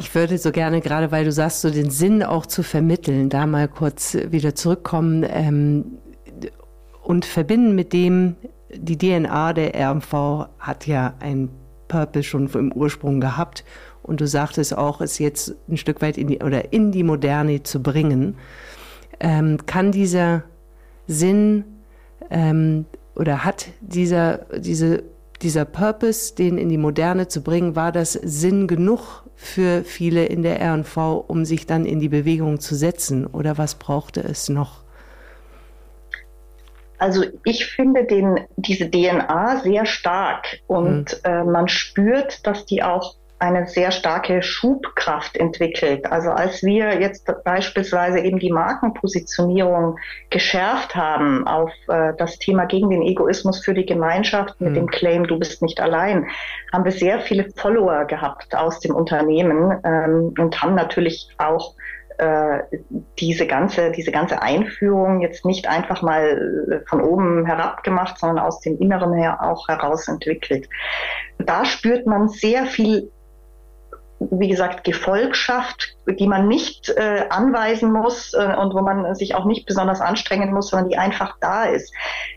Ich würde so gerne, gerade weil du sagst, so den Sinn auch zu vermitteln, da mal kurz wieder zurückkommen ähm, und verbinden mit dem, die DNA der RMV hat ja ein Purpose schon im Ursprung gehabt. Und du sagtest auch, es jetzt ein Stück weit in die, oder in die Moderne zu bringen. Ähm, kann dieser Sinn ähm, oder hat dieser, diese, dieser Purpose, den in die Moderne zu bringen, war das Sinn genug für viele in der RNV, um sich dann in die Bewegung zu setzen? Oder was brauchte es noch? Also ich finde den, diese DNA sehr stark und mhm. äh, man spürt, dass die auch eine sehr starke Schubkraft entwickelt. Also als wir jetzt beispielsweise eben die Markenpositionierung geschärft haben auf äh, das Thema gegen den Egoismus für die Gemeinschaft mit mhm. dem Claim, du bist nicht allein, haben wir sehr viele Follower gehabt aus dem Unternehmen ähm, und haben natürlich auch äh, diese ganze, diese ganze Einführung jetzt nicht einfach mal von oben herab gemacht, sondern aus dem Inneren her auch heraus entwickelt. Da spürt man sehr viel wie gesagt, Gefolgschaft, die man nicht äh, anweisen muss äh, und wo man sich auch nicht besonders anstrengen muss, sondern die einfach da ist.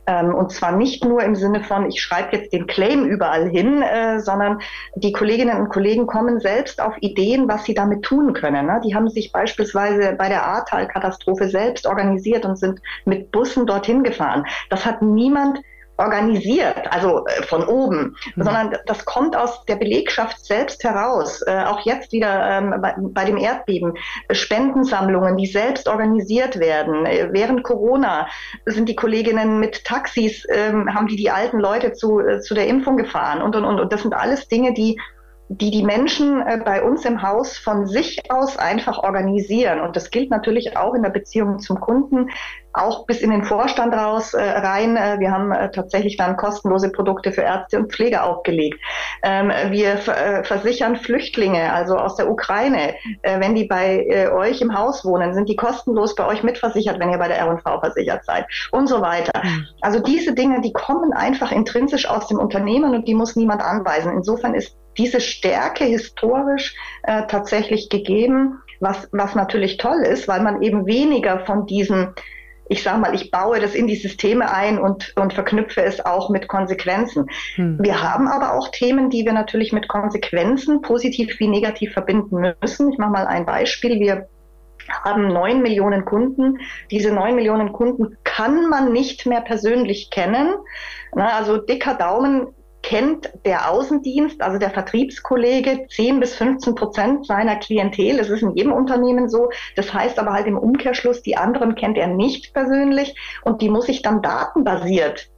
Ähm, und zwar nicht nur im Sinne von, ich schreibe jetzt den Claim überall hin, äh, sondern die Kolleginnen und Kollegen kommen selbst auf Ideen, was sie damit tun können. Ne? Die haben sich beispielsweise bei der Ahrtal-Katastrophe selbst organisiert und sind mit Bussen dorthin gefahren. Das hat niemand organisiert, also äh, von oben, mhm. sondern das kommt aus der Belegschaft selbst heraus. Äh, auch jetzt wieder ähm, bei, bei, dem Erdbeben, Spendensammlungen, die selbst organisiert werden. Äh, während Corona sind die Kolleginnen mit Taxis, ähm, haben die die alten Leute zu, äh, zu der Impfung gefahren und, und, und. Und das sind alles Dinge, die die die Menschen äh, bei uns im Haus von sich aus einfach organisieren. Und das gilt natürlich auch in der Beziehung zum Kunden, auch bis in den Vorstand raus äh, rein. Äh, wir haben äh, tatsächlich dann kostenlose Produkte für Ärzte und Pfleger aufgelegt. Ähm, wir äh, versichern Flüchtlinge, also aus der Ukraine. Äh, wenn die bei euch im Haus wohnen, sind die kostenlos bei euch mitversichert, wenn ihr bei der R&V versichert seid und so weiter. Mhm. Also diese Dinge, die kommen einfach intrinsisch aus dem Unternehmen und die muss niemand anweisen. Insofern ist diese Stärke historisch äh, tatsächlich gegeben, was, was natürlich toll ist, weil man eben weniger von diesen ich sage mal, ich baue das in die Systeme ein und, und verknüpfe es auch mit Konsequenzen. Hm. Wir haben aber auch Themen, die wir natürlich mit Konsequenzen positiv wie negativ verbinden müssen. Ich mache mal ein Beispiel. Wir haben neun Millionen Kunden. Diese neun Millionen Kunden kann man nicht mehr persönlich kennen. Na, also dicker Daumen kennt der Außendienst, also der Vertriebskollege, 10 bis 15 Prozent seiner Klientel. Das ist in jedem Unternehmen so. Das heißt aber halt im Umkehrschluss, die anderen kennt er nicht persönlich und die muss ich dann datenbasiert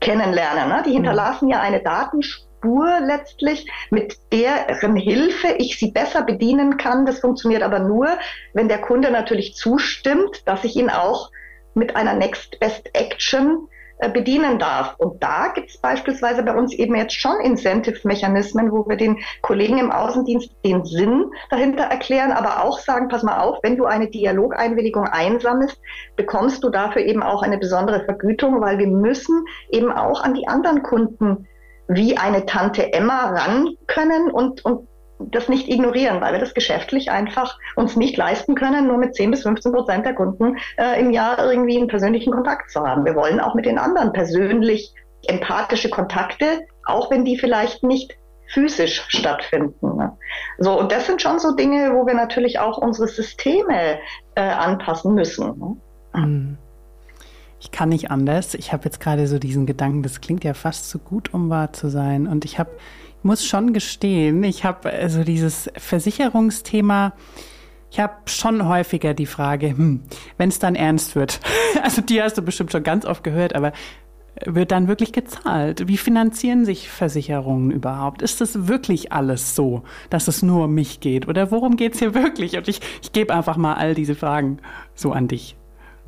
kennenlernen. Ne? Die mhm. hinterlassen ja eine Datenspur letztlich, mit deren Hilfe ich sie besser bedienen kann. Das funktioniert aber nur, wenn der Kunde natürlich zustimmt, dass ich ihn auch mit einer Next Best Action bedienen darf. Und da gibt es beispielsweise bei uns eben jetzt schon Incentive-Mechanismen, wo wir den Kollegen im Außendienst den Sinn dahinter erklären, aber auch sagen, pass mal auf, wenn du eine Dialogeinwilligung einsammelst, bekommst du dafür eben auch eine besondere Vergütung, weil wir müssen eben auch an die anderen Kunden wie eine Tante Emma ran können und, und das nicht ignorieren, weil wir das geschäftlich einfach uns nicht leisten können, nur mit 10 bis 15 Prozent der Kunden äh, im Jahr irgendwie einen persönlichen Kontakt zu haben. Wir wollen auch mit den anderen persönlich empathische Kontakte, auch wenn die vielleicht nicht physisch stattfinden. Ne? So, und das sind schon so Dinge, wo wir natürlich auch unsere Systeme äh, anpassen müssen. Ne? Mhm. Ich kann nicht anders. Ich habe jetzt gerade so diesen Gedanken, das klingt ja fast zu gut, um wahr zu sein. Und ich habe muss schon gestehen, ich habe also dieses Versicherungsthema, ich habe schon häufiger die Frage, hm, wenn es dann ernst wird, also die hast du bestimmt schon ganz oft gehört, aber wird dann wirklich gezahlt? Wie finanzieren sich Versicherungen überhaupt? Ist das wirklich alles so, dass es nur um mich geht? Oder worum geht es hier wirklich? Und ich, ich gebe einfach mal all diese Fragen so an dich.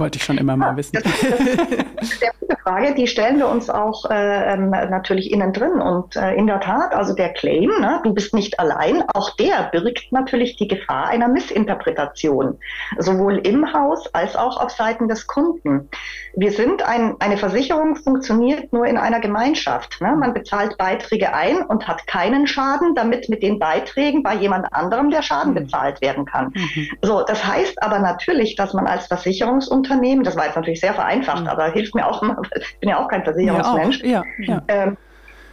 Wollte ich schon immer mal wissen. Das ist eine gute Frage, die stellen wir uns auch äh, ähm, natürlich innen drin. Und äh, in der Tat, also der Claim, ne, du bist nicht allein, auch der birgt natürlich die Gefahr einer Missinterpretation, sowohl im Haus als auch auf Seiten des Kunden. Wir sind ein, eine Versicherung funktioniert nur in einer Gemeinschaft. Ne? Man bezahlt Beiträge ein und hat keinen Schaden, damit mit den Beiträgen bei jemand anderem der Schaden mhm. bezahlt werden kann. Mhm. So, das heißt aber natürlich, dass man als Versicherungsunternehmen Unternehmen, das war jetzt natürlich sehr vereinfacht, mhm. aber hilft mir auch, ich bin ja auch kein Versicherungsmensch. Ja, ja, ja. Ähm,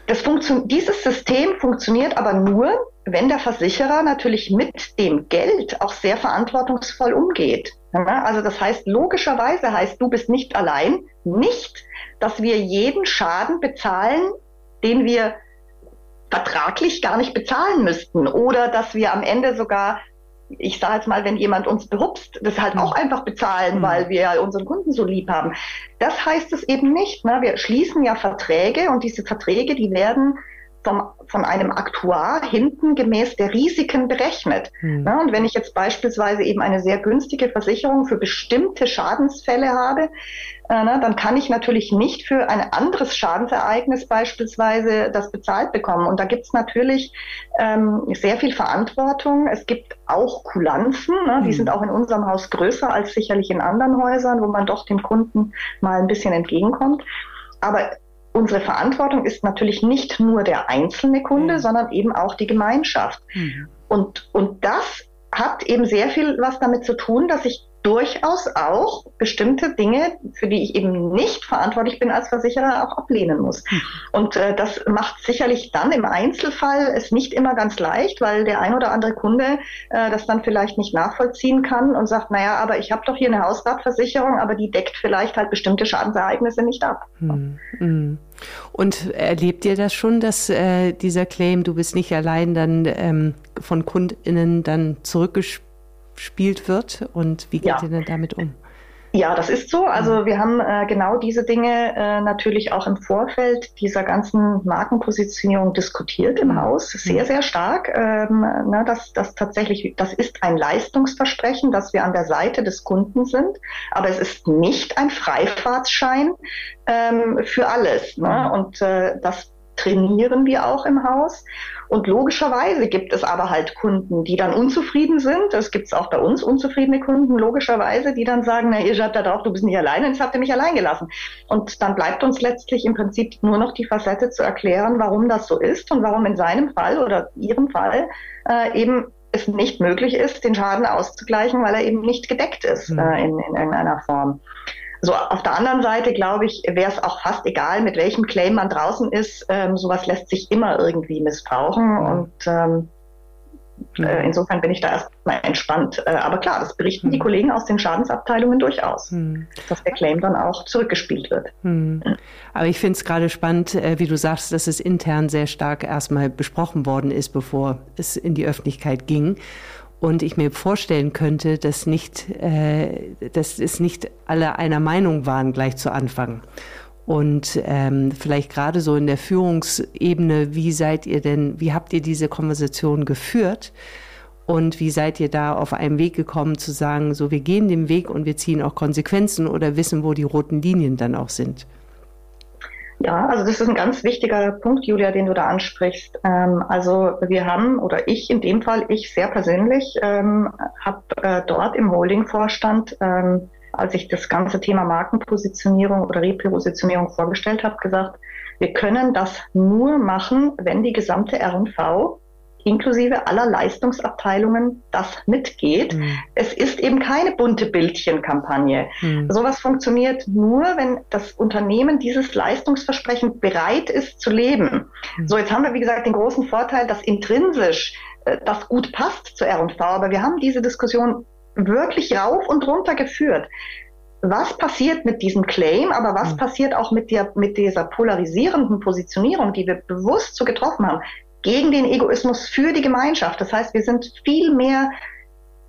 das dieses System funktioniert aber nur, wenn der Versicherer natürlich mit dem Geld auch sehr verantwortungsvoll umgeht. Also das heißt, logischerweise heißt, du bist nicht allein, nicht, dass wir jeden Schaden bezahlen, den wir vertraglich gar nicht bezahlen müssten oder dass wir am Ende sogar ich sage jetzt mal, wenn jemand uns behupst, das halt auch einfach bezahlen, mhm. weil wir unseren Kunden so lieb haben. Das heißt es eben nicht. Ne? Wir schließen ja Verträge und diese Verträge, die werden vom, von einem Aktuar hinten gemäß der Risiken berechnet. Mhm. Ja, und wenn ich jetzt beispielsweise eben eine sehr günstige Versicherung für bestimmte Schadensfälle habe, äh, na, dann kann ich natürlich nicht für ein anderes Schadensereignis beispielsweise das bezahlt bekommen. Und da gibt es natürlich ähm, sehr viel Verantwortung. Es gibt auch Kulanzen, ne, die mhm. sind auch in unserem Haus größer als sicherlich in anderen Häusern, wo man doch dem Kunden mal ein bisschen entgegenkommt. Aber unsere Verantwortung ist natürlich nicht nur der einzelne Kunde, mhm. sondern eben auch die Gemeinschaft. Mhm. Und, und das hat eben sehr viel was damit zu tun, dass ich durchaus auch bestimmte Dinge, für die ich eben nicht verantwortlich bin als Versicherer, auch ablehnen muss. Hm. Und äh, das macht sicherlich dann im Einzelfall es nicht immer ganz leicht, weil der ein oder andere Kunde äh, das dann vielleicht nicht nachvollziehen kann und sagt, naja, aber ich habe doch hier eine Hausratversicherung, aber die deckt vielleicht halt bestimmte Schadensereignisse nicht ab. Hm. Hm. Und erlebt ihr das schon, dass äh, dieser Claim, du bist nicht allein, dann ähm, von KundInnen dann zurückgespielt gespielt wird und wie geht ja. ihr denn damit um? Ja, das ist so. Also mhm. wir haben äh, genau diese Dinge äh, natürlich auch im Vorfeld dieser ganzen Markenpositionierung diskutiert im mhm. Haus. Sehr, mhm. sehr stark. Ähm, ne, dass das tatsächlich, das ist ein Leistungsversprechen, dass wir an der Seite des Kunden sind, aber es ist nicht ein Freifahrtsschein ähm, für alles. Ne? Und äh, das trainieren wir auch im Haus. Und logischerweise gibt es aber halt Kunden, die dann unzufrieden sind. Das gibt es auch bei uns unzufriedene Kunden, logischerweise, die dann sagen, na, ihr seid da drauf, du bist nicht alleine, jetzt habt ihr mich allein gelassen. Und dann bleibt uns letztlich im Prinzip nur noch die Facette zu erklären, warum das so ist und warum in seinem Fall oder ihrem Fall äh, eben es nicht möglich ist, den Schaden auszugleichen, weil er eben nicht gedeckt ist mhm. äh, in, in irgendeiner Form. So, auf der anderen Seite, glaube ich, wäre es auch fast egal, mit welchem Claim man draußen ist. Ähm, sowas lässt sich immer irgendwie missbrauchen und ähm, äh, insofern bin ich da erstmal entspannt. Äh, aber klar, das berichten die hm. Kollegen aus den Schadensabteilungen durchaus, hm. dass der Claim dann auch zurückgespielt wird. Hm. Aber ich finde es gerade spannend, äh, wie du sagst, dass es intern sehr stark erstmal besprochen worden ist, bevor es in die Öffentlichkeit ging. Und ich mir vorstellen könnte, dass nicht, äh, dass es nicht alle einer Meinung waren gleich zu Anfang. Und ähm, vielleicht gerade so in der Führungsebene, wie seid ihr denn, wie habt ihr diese Konversation geführt? Und wie seid ihr da auf einen Weg gekommen zu sagen, so wir gehen den Weg und wir ziehen auch Konsequenzen oder wissen, wo die roten Linien dann auch sind? Ja, also das ist ein ganz wichtiger Punkt, Julia, den du da ansprichst. Ähm, also wir haben, oder ich in dem Fall, ich sehr persönlich, ähm, habe äh, dort im Holding-Vorstand, ähm, als ich das ganze Thema Markenpositionierung oder Repositionierung vorgestellt habe, gesagt, wir können das nur machen, wenn die gesamte R&V inklusive aller Leistungsabteilungen das mitgeht. Mhm. Es ist eben keine bunte Bildchenkampagne. Mhm. Sowas funktioniert nur, wenn das Unternehmen dieses Leistungsversprechen bereit ist zu leben. Mhm. So, jetzt haben wir, wie gesagt, den großen Vorteil, dass intrinsisch äh, das gut passt zur R&V, aber wir haben diese Diskussion wirklich rauf und runter geführt was passiert mit diesem Claim, aber was mhm. passiert auch mit, der, mit dieser polarisierenden Positionierung, die wir bewusst so getroffen haben gegen den Egoismus für die Gemeinschaft. Das heißt, wir sind viel mehr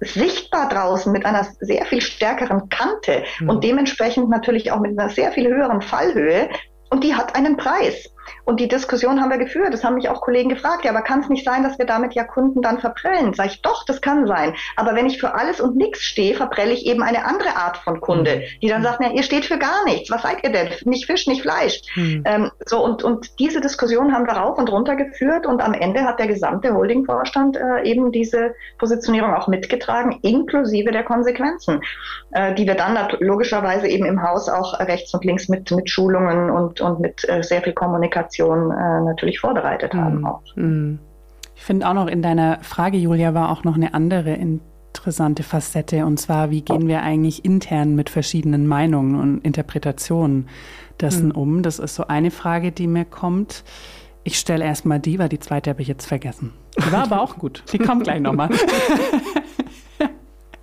sichtbar draußen mit einer sehr viel stärkeren Kante mhm. und dementsprechend natürlich auch mit einer sehr viel höheren Fallhöhe. Und die hat einen Preis. Und die Diskussion haben wir geführt. Das haben mich auch Kollegen gefragt. Ja, aber kann es nicht sein, dass wir damit ja Kunden dann verprellen? Sag ich, doch, das kann sein. Aber wenn ich für alles und nichts stehe, verprelle ich eben eine andere Art von Kunde, mhm. die dann sagt, na, ihr steht für gar nichts. Was seid ihr denn? Nicht Fisch, nicht Fleisch. Mhm. Ähm, so, und, und diese Diskussion haben wir rauf und runter geführt. Und am Ende hat der gesamte Holding-Vorstand äh, eben diese Positionierung auch mitgetragen, inklusive der Konsequenzen, äh, die wir dann logischerweise eben im Haus auch rechts und links mit, mit Schulungen und, und mit äh, sehr viel Kommunikation Kommunikation äh, natürlich vorbereitet haben. Auch. Mhm. Ich finde auch noch in deiner Frage, Julia, war auch noch eine andere interessante Facette. Und zwar, wie gehen wir eigentlich intern mit verschiedenen Meinungen und Interpretationen dessen mhm. um? Das ist so eine Frage, die mir kommt. Ich stelle erstmal die, weil die zweite habe ich jetzt vergessen. Die war aber auch gut. Die kommt gleich nochmal.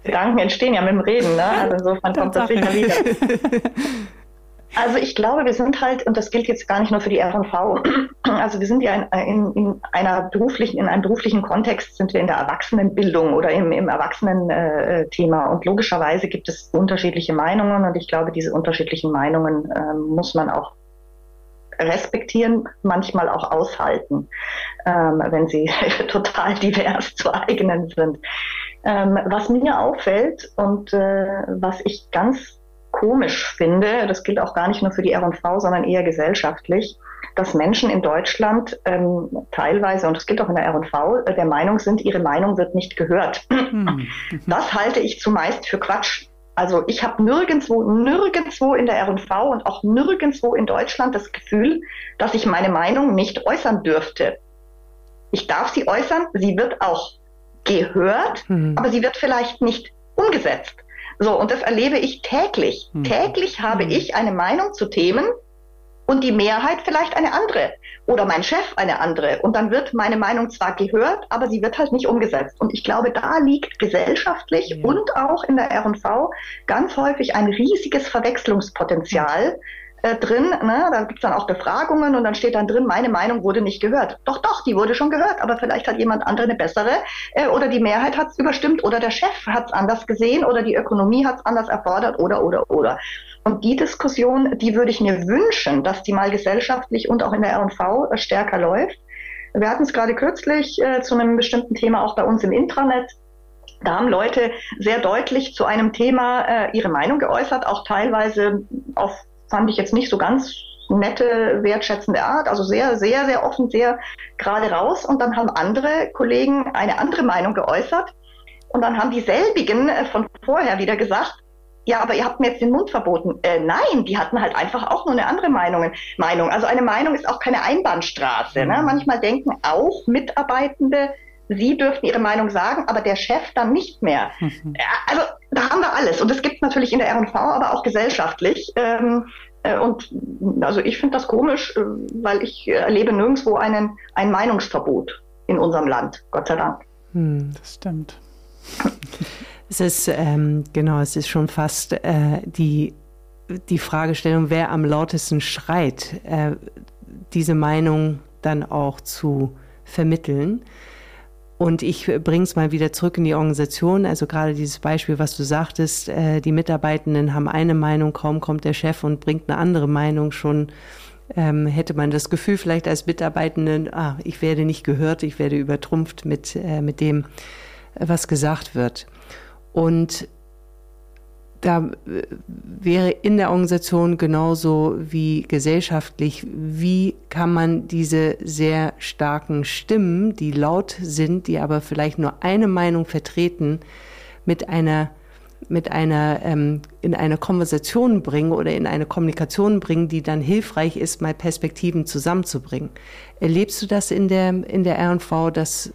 Gedanken entstehen ja mit dem Reden, ne? Also insofern kommt das sicher wieder. Also ich glaube, wir sind halt, und das gilt jetzt gar nicht nur für die R&V, also wir sind ja in, in, in, einer beruflichen, in einem beruflichen Kontext sind wir in der Erwachsenenbildung oder im, im Erwachsenen-Thema. und logischerweise gibt es unterschiedliche Meinungen und ich glaube, diese unterschiedlichen Meinungen äh, muss man auch respektieren, manchmal auch aushalten, ähm, wenn sie total divers zu eigenen sind. Ähm, was mir auffällt und äh, was ich ganz komisch finde, das gilt auch gar nicht nur für die R&V, sondern eher gesellschaftlich, dass Menschen in Deutschland ähm, teilweise, und das gilt auch in der R&V, äh, der Meinung sind, ihre Meinung wird nicht gehört. Hm. Das halte ich zumeist für Quatsch. Also ich habe nirgendwo, nirgendwo in der R&V und auch nirgendwo in Deutschland das Gefühl, dass ich meine Meinung nicht äußern dürfte. Ich darf sie äußern, sie wird auch gehört, mhm. aber sie wird vielleicht nicht umgesetzt. So, und das erlebe ich täglich. Mhm. Täglich habe mhm. ich eine Meinung zu Themen, und die Mehrheit vielleicht eine andere oder mein Chef eine andere. Und dann wird meine Meinung zwar gehört, aber sie wird halt nicht umgesetzt. Und ich glaube, da liegt gesellschaftlich ja. und auch in der R&V ganz häufig ein riesiges Verwechslungspotenzial äh, drin. Ne? Da gibt's dann auch Befragungen und dann steht dann drin, meine Meinung wurde nicht gehört. Doch, doch, die wurde schon gehört, aber vielleicht hat jemand andere eine bessere äh, oder die Mehrheit hat's überstimmt oder der Chef hat's anders gesehen oder die Ökonomie hat's anders erfordert oder, oder, oder. Und die Diskussion, die würde ich mir wünschen, dass die mal gesellschaftlich und auch in der R&V äh, stärker läuft. Wir hatten es gerade kürzlich äh, zu einem bestimmten Thema auch bei uns im Intranet. Da haben Leute sehr deutlich zu einem Thema äh, ihre Meinung geäußert, auch teilweise auf, fand ich jetzt nicht so ganz nette, wertschätzende Art, also sehr, sehr, sehr offen, sehr gerade raus. Und dann haben andere Kollegen eine andere Meinung geäußert. Und dann haben dieselbigen äh, von vorher wieder gesagt, ja, aber ihr habt mir jetzt den Mund verboten. Äh, nein, die hatten halt einfach auch nur eine andere Meinung. Meinung. Also eine Meinung ist auch keine Einbahnstraße. Ne? Mhm. Manchmal denken auch Mitarbeitende, sie dürften ihre Meinung sagen, aber der Chef dann nicht mehr. Mhm. Ja, also da haben wir alles. Und das gibt es natürlich in der R&V, aber auch gesellschaftlich. Ähm, äh, und also ich finde das komisch, äh, weil ich erlebe nirgendwo einen, ein Meinungsverbot in unserem Land, Gott sei Dank. Hm, das stimmt. Es ist, ähm, genau, es ist schon fast äh, die, die Fragestellung, wer am lautesten schreit, äh, diese Meinung dann auch zu vermitteln. Und ich bringe es mal wieder zurück in die Organisation. Also gerade dieses Beispiel, was du sagtest, äh, die Mitarbeitenden haben eine Meinung, kaum kommt der Chef und bringt eine andere Meinung schon. Ähm, hätte man das Gefühl vielleicht als Mitarbeitenden, ah, ich werde nicht gehört, ich werde übertrumpft mit, äh, mit dem, was gesagt wird. Und da äh, wäre in der Organisation genauso wie gesellschaftlich, wie kann man diese sehr starken Stimmen, die laut sind, die aber vielleicht nur eine Meinung vertreten, mit einer mit einer ähm, in eine Konversation bringen oder in eine Kommunikation bringen, die dann hilfreich ist, mal Perspektiven zusammenzubringen. Erlebst du das in der in der R&V, dass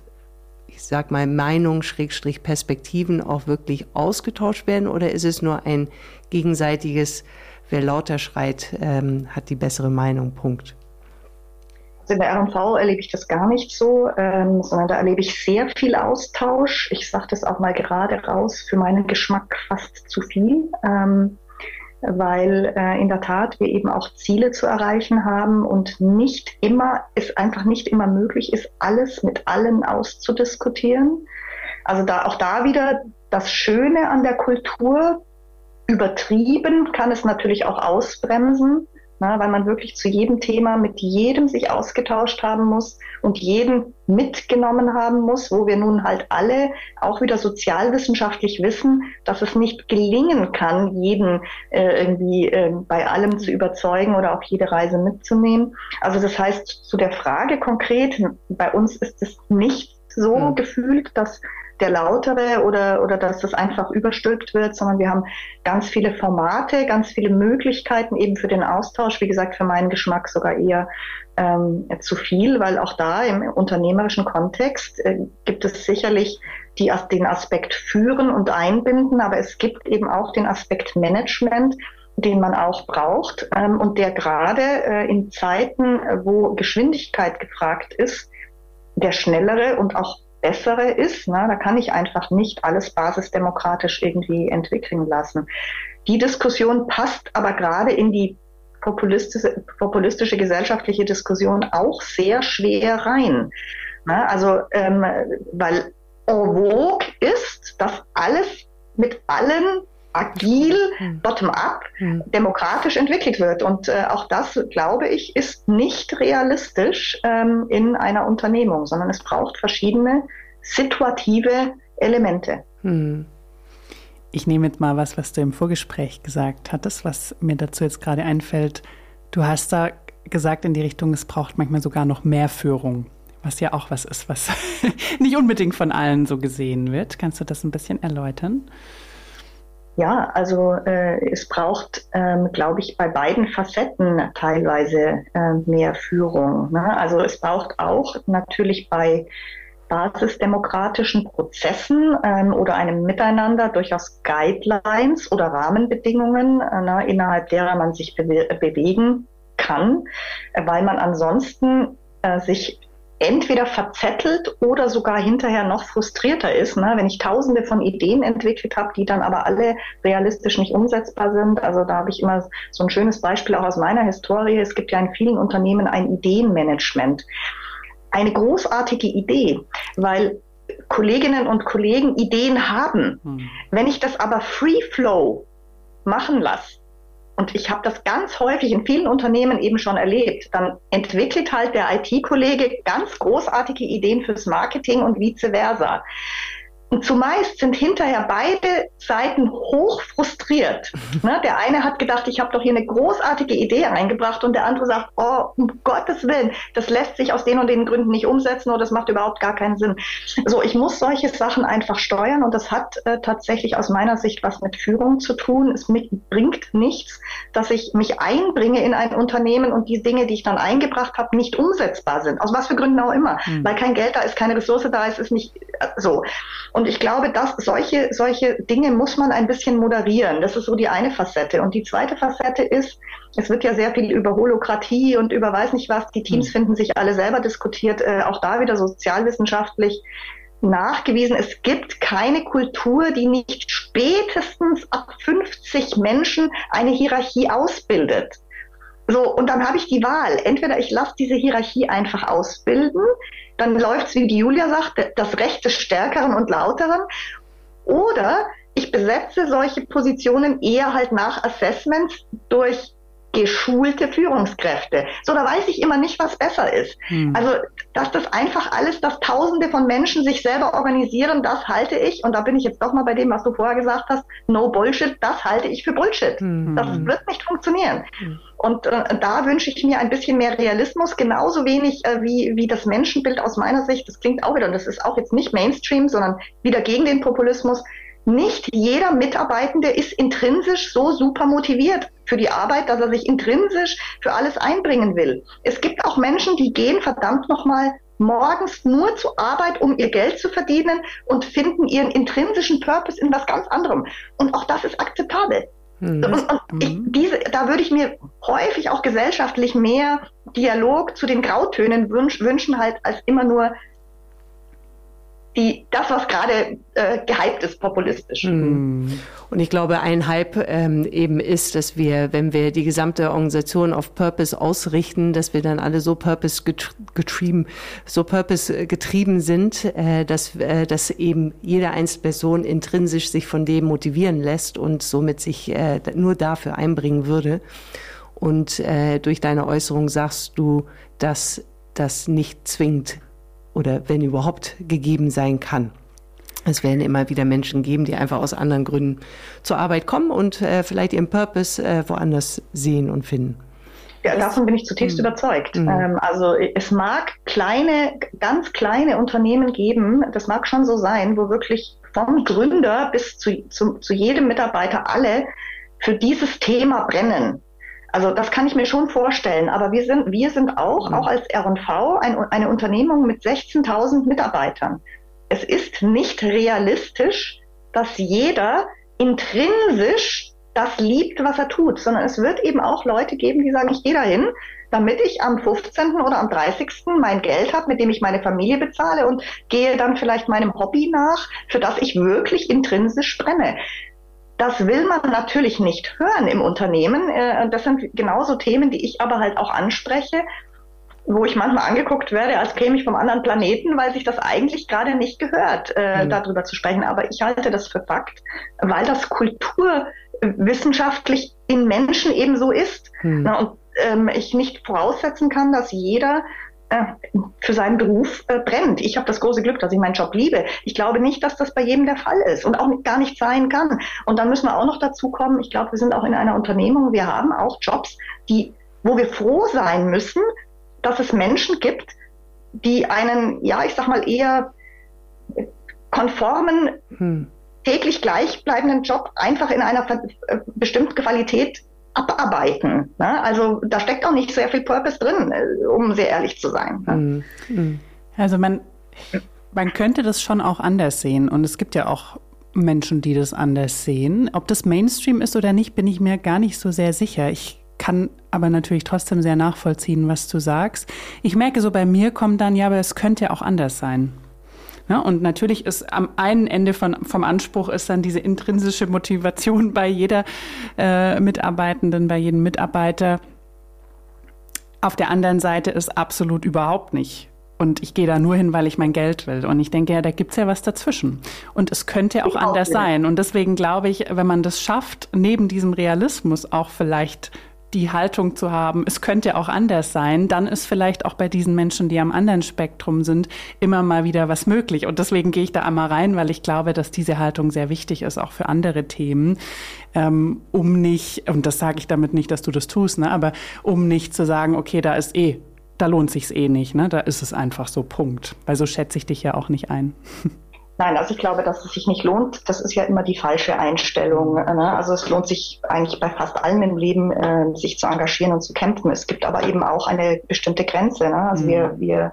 ich sag mal, Meinungen, Schrägstrich, Perspektiven auch wirklich ausgetauscht werden? Oder ist es nur ein gegenseitiges, wer lauter schreit, ähm, hat die bessere Meinung, Punkt? Also in der RV erlebe ich das gar nicht so, ähm, sondern da erlebe ich sehr viel Austausch. Ich sage das auch mal gerade raus, für meinen Geschmack fast zu viel. Ähm, weil äh, in der Tat wir eben auch Ziele zu erreichen haben und nicht immer, es einfach nicht immer möglich ist, alles mit allen auszudiskutieren. Also da auch da wieder das Schöne an der Kultur, übertrieben kann es natürlich auch ausbremsen na, weil man wirklich zu jedem Thema mit jedem sich ausgetauscht haben muss und jeden mitgenommen haben muss, wo wir nun halt alle auch wieder sozialwissenschaftlich wissen, dass es nicht gelingen kann, jeden äh, irgendwie äh, bei allem zu überzeugen oder auch jede Reise mitzunehmen. Also das heißt, zu der Frage konkret, bei uns ist es nicht so mhm. gefühlt, dass der lautere oder, oder dass das einfach überstülpt wird, sondern wir haben ganz viele Formate, ganz viele Möglichkeiten eben für den Austausch. Wie gesagt, für meinen Geschmack sogar eher ähm, zu viel, weil auch da im unternehmerischen Kontext äh, gibt es sicherlich die, den Aspekt führen und einbinden, aber es gibt eben auch den Aspekt Management, den man auch braucht ähm, und der gerade äh, in Zeiten, wo Geschwindigkeit gefragt ist, der schnellere und auch bessere ist. Ne? Da kann ich einfach nicht alles basisdemokratisch irgendwie entwickeln lassen. Die Diskussion passt aber gerade in die populistische, populistische gesellschaftliche Diskussion auch sehr schwer rein. Na, also, ähm, weil en vogue ist, dass alles mit allen agil, hm. bottom-up, hm. demokratisch entwickelt wird. Und äh, auch das, glaube ich, ist nicht realistisch ähm, in einer Unternehmung, sondern es braucht verschiedene situative Elemente. Hm. Ich nehme jetzt mal was, was du im Vorgespräch gesagt hattest, was mir dazu jetzt gerade einfällt. Du hast da gesagt in die Richtung, es braucht manchmal sogar noch mehr Führung, was ja auch was ist, was nicht unbedingt von allen so gesehen wird. Kannst du das ein bisschen erläutern? Ja, also äh, es braucht, ähm, glaube ich, bei beiden Facetten teilweise äh, mehr Führung. Ne? Also es braucht auch natürlich bei basisdemokratischen Prozessen ähm, oder einem Miteinander durchaus Guidelines oder Rahmenbedingungen, äh, na, innerhalb derer man sich bewe bewegen kann, weil man ansonsten äh, sich entweder verzettelt oder sogar hinterher noch frustrierter ist, ne? wenn ich tausende von Ideen entwickelt habe, die dann aber alle realistisch nicht umsetzbar sind. Also da habe ich immer so ein schönes Beispiel auch aus meiner Historie. Es gibt ja in vielen Unternehmen ein Ideenmanagement eine großartige Idee, weil Kolleginnen und Kollegen Ideen haben. Hm. Wenn ich das aber Free Flow machen lasse, und ich habe das ganz häufig in vielen Unternehmen eben schon erlebt, dann entwickelt halt der IT-Kollege ganz großartige Ideen fürs Marketing und vice versa. Und zumeist sind hinterher beide Seiten hoch frustriert. Ne? Der eine hat gedacht, ich habe doch hier eine großartige Idee eingebracht und der andere sagt, oh, um Gottes Willen, das lässt sich aus den und den Gründen nicht umsetzen oder das macht überhaupt gar keinen Sinn. So, ich muss solche Sachen einfach steuern und das hat äh, tatsächlich aus meiner Sicht was mit Führung zu tun. Es bringt nichts, dass ich mich einbringe in ein Unternehmen und die Dinge, die ich dann eingebracht habe, nicht umsetzbar sind. Aus was für Gründen auch immer. Mhm. Weil kein Geld da ist, keine Ressource da ist, ist nicht äh, so. Und ich glaube, dass solche, solche Dinge muss man ein bisschen moderieren. Das ist so die eine Facette. Und die zweite Facette ist, es wird ja sehr viel über Holokratie und über weiß nicht was, die Teams mhm. finden sich alle selber diskutiert, äh, auch da wieder sozialwissenschaftlich nachgewiesen, es gibt keine Kultur, die nicht spätestens ab 50 Menschen eine Hierarchie ausbildet. So, und dann habe ich die Wahl. Entweder ich lasse diese Hierarchie einfach ausbilden, dann läuft es, wie die Julia sagt, das Recht des Stärkeren und Lauteren. Oder ich besetze solche Positionen eher halt nach Assessments durch geschulte Führungskräfte. So, da weiß ich immer nicht, was besser ist. Hm. Also, dass das einfach alles, dass Tausende von Menschen sich selber organisieren, das halte ich, und da bin ich jetzt doch mal bei dem, was du vorher gesagt hast, no Bullshit, das halte ich für Bullshit. Hm. Das wird nicht funktionieren. Hm. Und äh, da wünsche ich mir ein bisschen mehr Realismus, genauso wenig äh, wie, wie das Menschenbild aus meiner Sicht. Das klingt auch wieder, und das ist auch jetzt nicht Mainstream, sondern wieder gegen den Populismus nicht jeder Mitarbeitende ist intrinsisch so super motiviert für die Arbeit, dass er sich intrinsisch für alles einbringen will. Es gibt auch Menschen, die gehen verdammt nochmal morgens nur zur Arbeit, um ihr Geld zu verdienen und finden ihren intrinsischen Purpose in was ganz anderem. Und auch das ist akzeptabel. Mhm. Und, ich, mhm. diese, da würde ich mir häufig auch gesellschaftlich mehr Dialog zu den Grautönen wünsch, wünschen, halt als immer nur die, das, was gerade äh, gehypt ist, populistisch. Hm. Und ich glaube, ein Hype ähm, eben ist, dass wir, wenn wir die gesamte Organisation auf Purpose ausrichten, dass wir dann alle so Purpose getrieben, so Purpose getrieben sind, äh, dass, äh, dass eben jede einzelne Person intrinsisch sich von dem motivieren lässt und somit sich äh, nur dafür einbringen würde. Und äh, durch deine Äußerung sagst du, dass das nicht zwingend oder wenn überhaupt gegeben sein kann. Es werden immer wieder Menschen geben, die einfach aus anderen Gründen zur Arbeit kommen und äh, vielleicht ihren Purpose äh, woanders sehen und finden. Ja, davon bin ich zutiefst mhm. überzeugt. Mhm. Ähm, also es mag kleine, ganz kleine Unternehmen geben, das mag schon so sein, wo wirklich vom Gründer bis zu, zu, zu jedem Mitarbeiter alle für dieses Thema brennen. Also das kann ich mir schon vorstellen. Aber wir sind, wir sind auch, mhm. auch als R&V ein, eine Unternehmung mit 16.000 Mitarbeitern. Es ist nicht realistisch, dass jeder intrinsisch das liebt, was er tut, sondern es wird eben auch Leute geben, die sagen, ich gehe dahin, damit ich am 15. oder am 30. mein Geld habe, mit dem ich meine Familie bezahle und gehe dann vielleicht meinem Hobby nach, für das ich wirklich intrinsisch brenne Das will man natürlich nicht hören im Unternehmen. Äh, das sind genauso Themen, die ich aber halt auch anspreche, wo ich manchmal angeguckt werde, als käme ich vom anderen Planeten, weil sich das eigentlich gerade nicht gehört, äh, mhm. darüber zu sprechen. Aber ich halte das für Fakt, weil das kulturwissenschaftlich in Menschen eben so ist. Mhm. Na, und ähm, ich nicht voraussetzen kann, dass jeder für seinen Beruf äh, brennt. Ich habe das große Glück, dass ich meinen Job liebe. Ich glaube nicht, dass das bei jedem der Fall ist und auch gar nicht sein kann. Und dann müssen wir auch noch dazu kommen, ich glaube, wir sind auch in einer Unternehmung, wir haben auch Jobs, die, wo wir froh sein müssen, dass es Menschen gibt, die einen, ja, ich sag mal, eher konformen, hm. täglich gleichbleibenden Job einfach in einer äh, bestimmten Qualität abarbeiten. Ne? Also da steckt auch nicht sehr viel Purpose drin, äh, um sehr ehrlich zu sein. Ne? Mhm. Also man, man könnte das schon auch anders sehen und es gibt ja auch Menschen, die das anders sehen. Ob das Mainstream ist oder nicht, bin ich mir gar nicht so sehr sicher. Ich kann aber natürlich trotzdem sehr nachvollziehen, was du sagst. Ich merke so, bei mir kommt dann, ja, aber es könnte auch anders sein. Ja, und natürlich ist am einen Ende von, vom Anspruch ist dann diese intrinsische Motivation bei jeder äh, Mitarbeitenden, bei jedem Mitarbeiter. Auf der anderen Seite ist absolut überhaupt nicht. Und ich gehe da nur hin, weil ich mein Geld will. Und ich denke, ja, da gibt's ja was dazwischen. Und es könnte auch ich anders auch sein. Und deswegen glaube ich, wenn man das schafft, neben diesem Realismus auch vielleicht die Haltung zu haben, es könnte auch anders sein, dann ist vielleicht auch bei diesen Menschen, die am anderen Spektrum sind, immer mal wieder was möglich. Und deswegen gehe ich da einmal rein, weil ich glaube, dass diese Haltung sehr wichtig ist, auch für andere Themen, ähm, um nicht, und das sage ich damit nicht, dass du das tust, ne, aber um nicht zu sagen, okay, da ist eh, da lohnt sich's eh nicht, ne, da ist es einfach so, Punkt. Weil so schätze ich dich ja auch nicht ein. Nein, also ich glaube, dass es sich nicht lohnt. Das ist ja immer die falsche Einstellung. Ne? Also es lohnt sich eigentlich bei fast allem im Leben, äh, sich zu engagieren und zu kämpfen. Es gibt aber eben auch eine bestimmte Grenze. Ne? Also mhm. wir, wir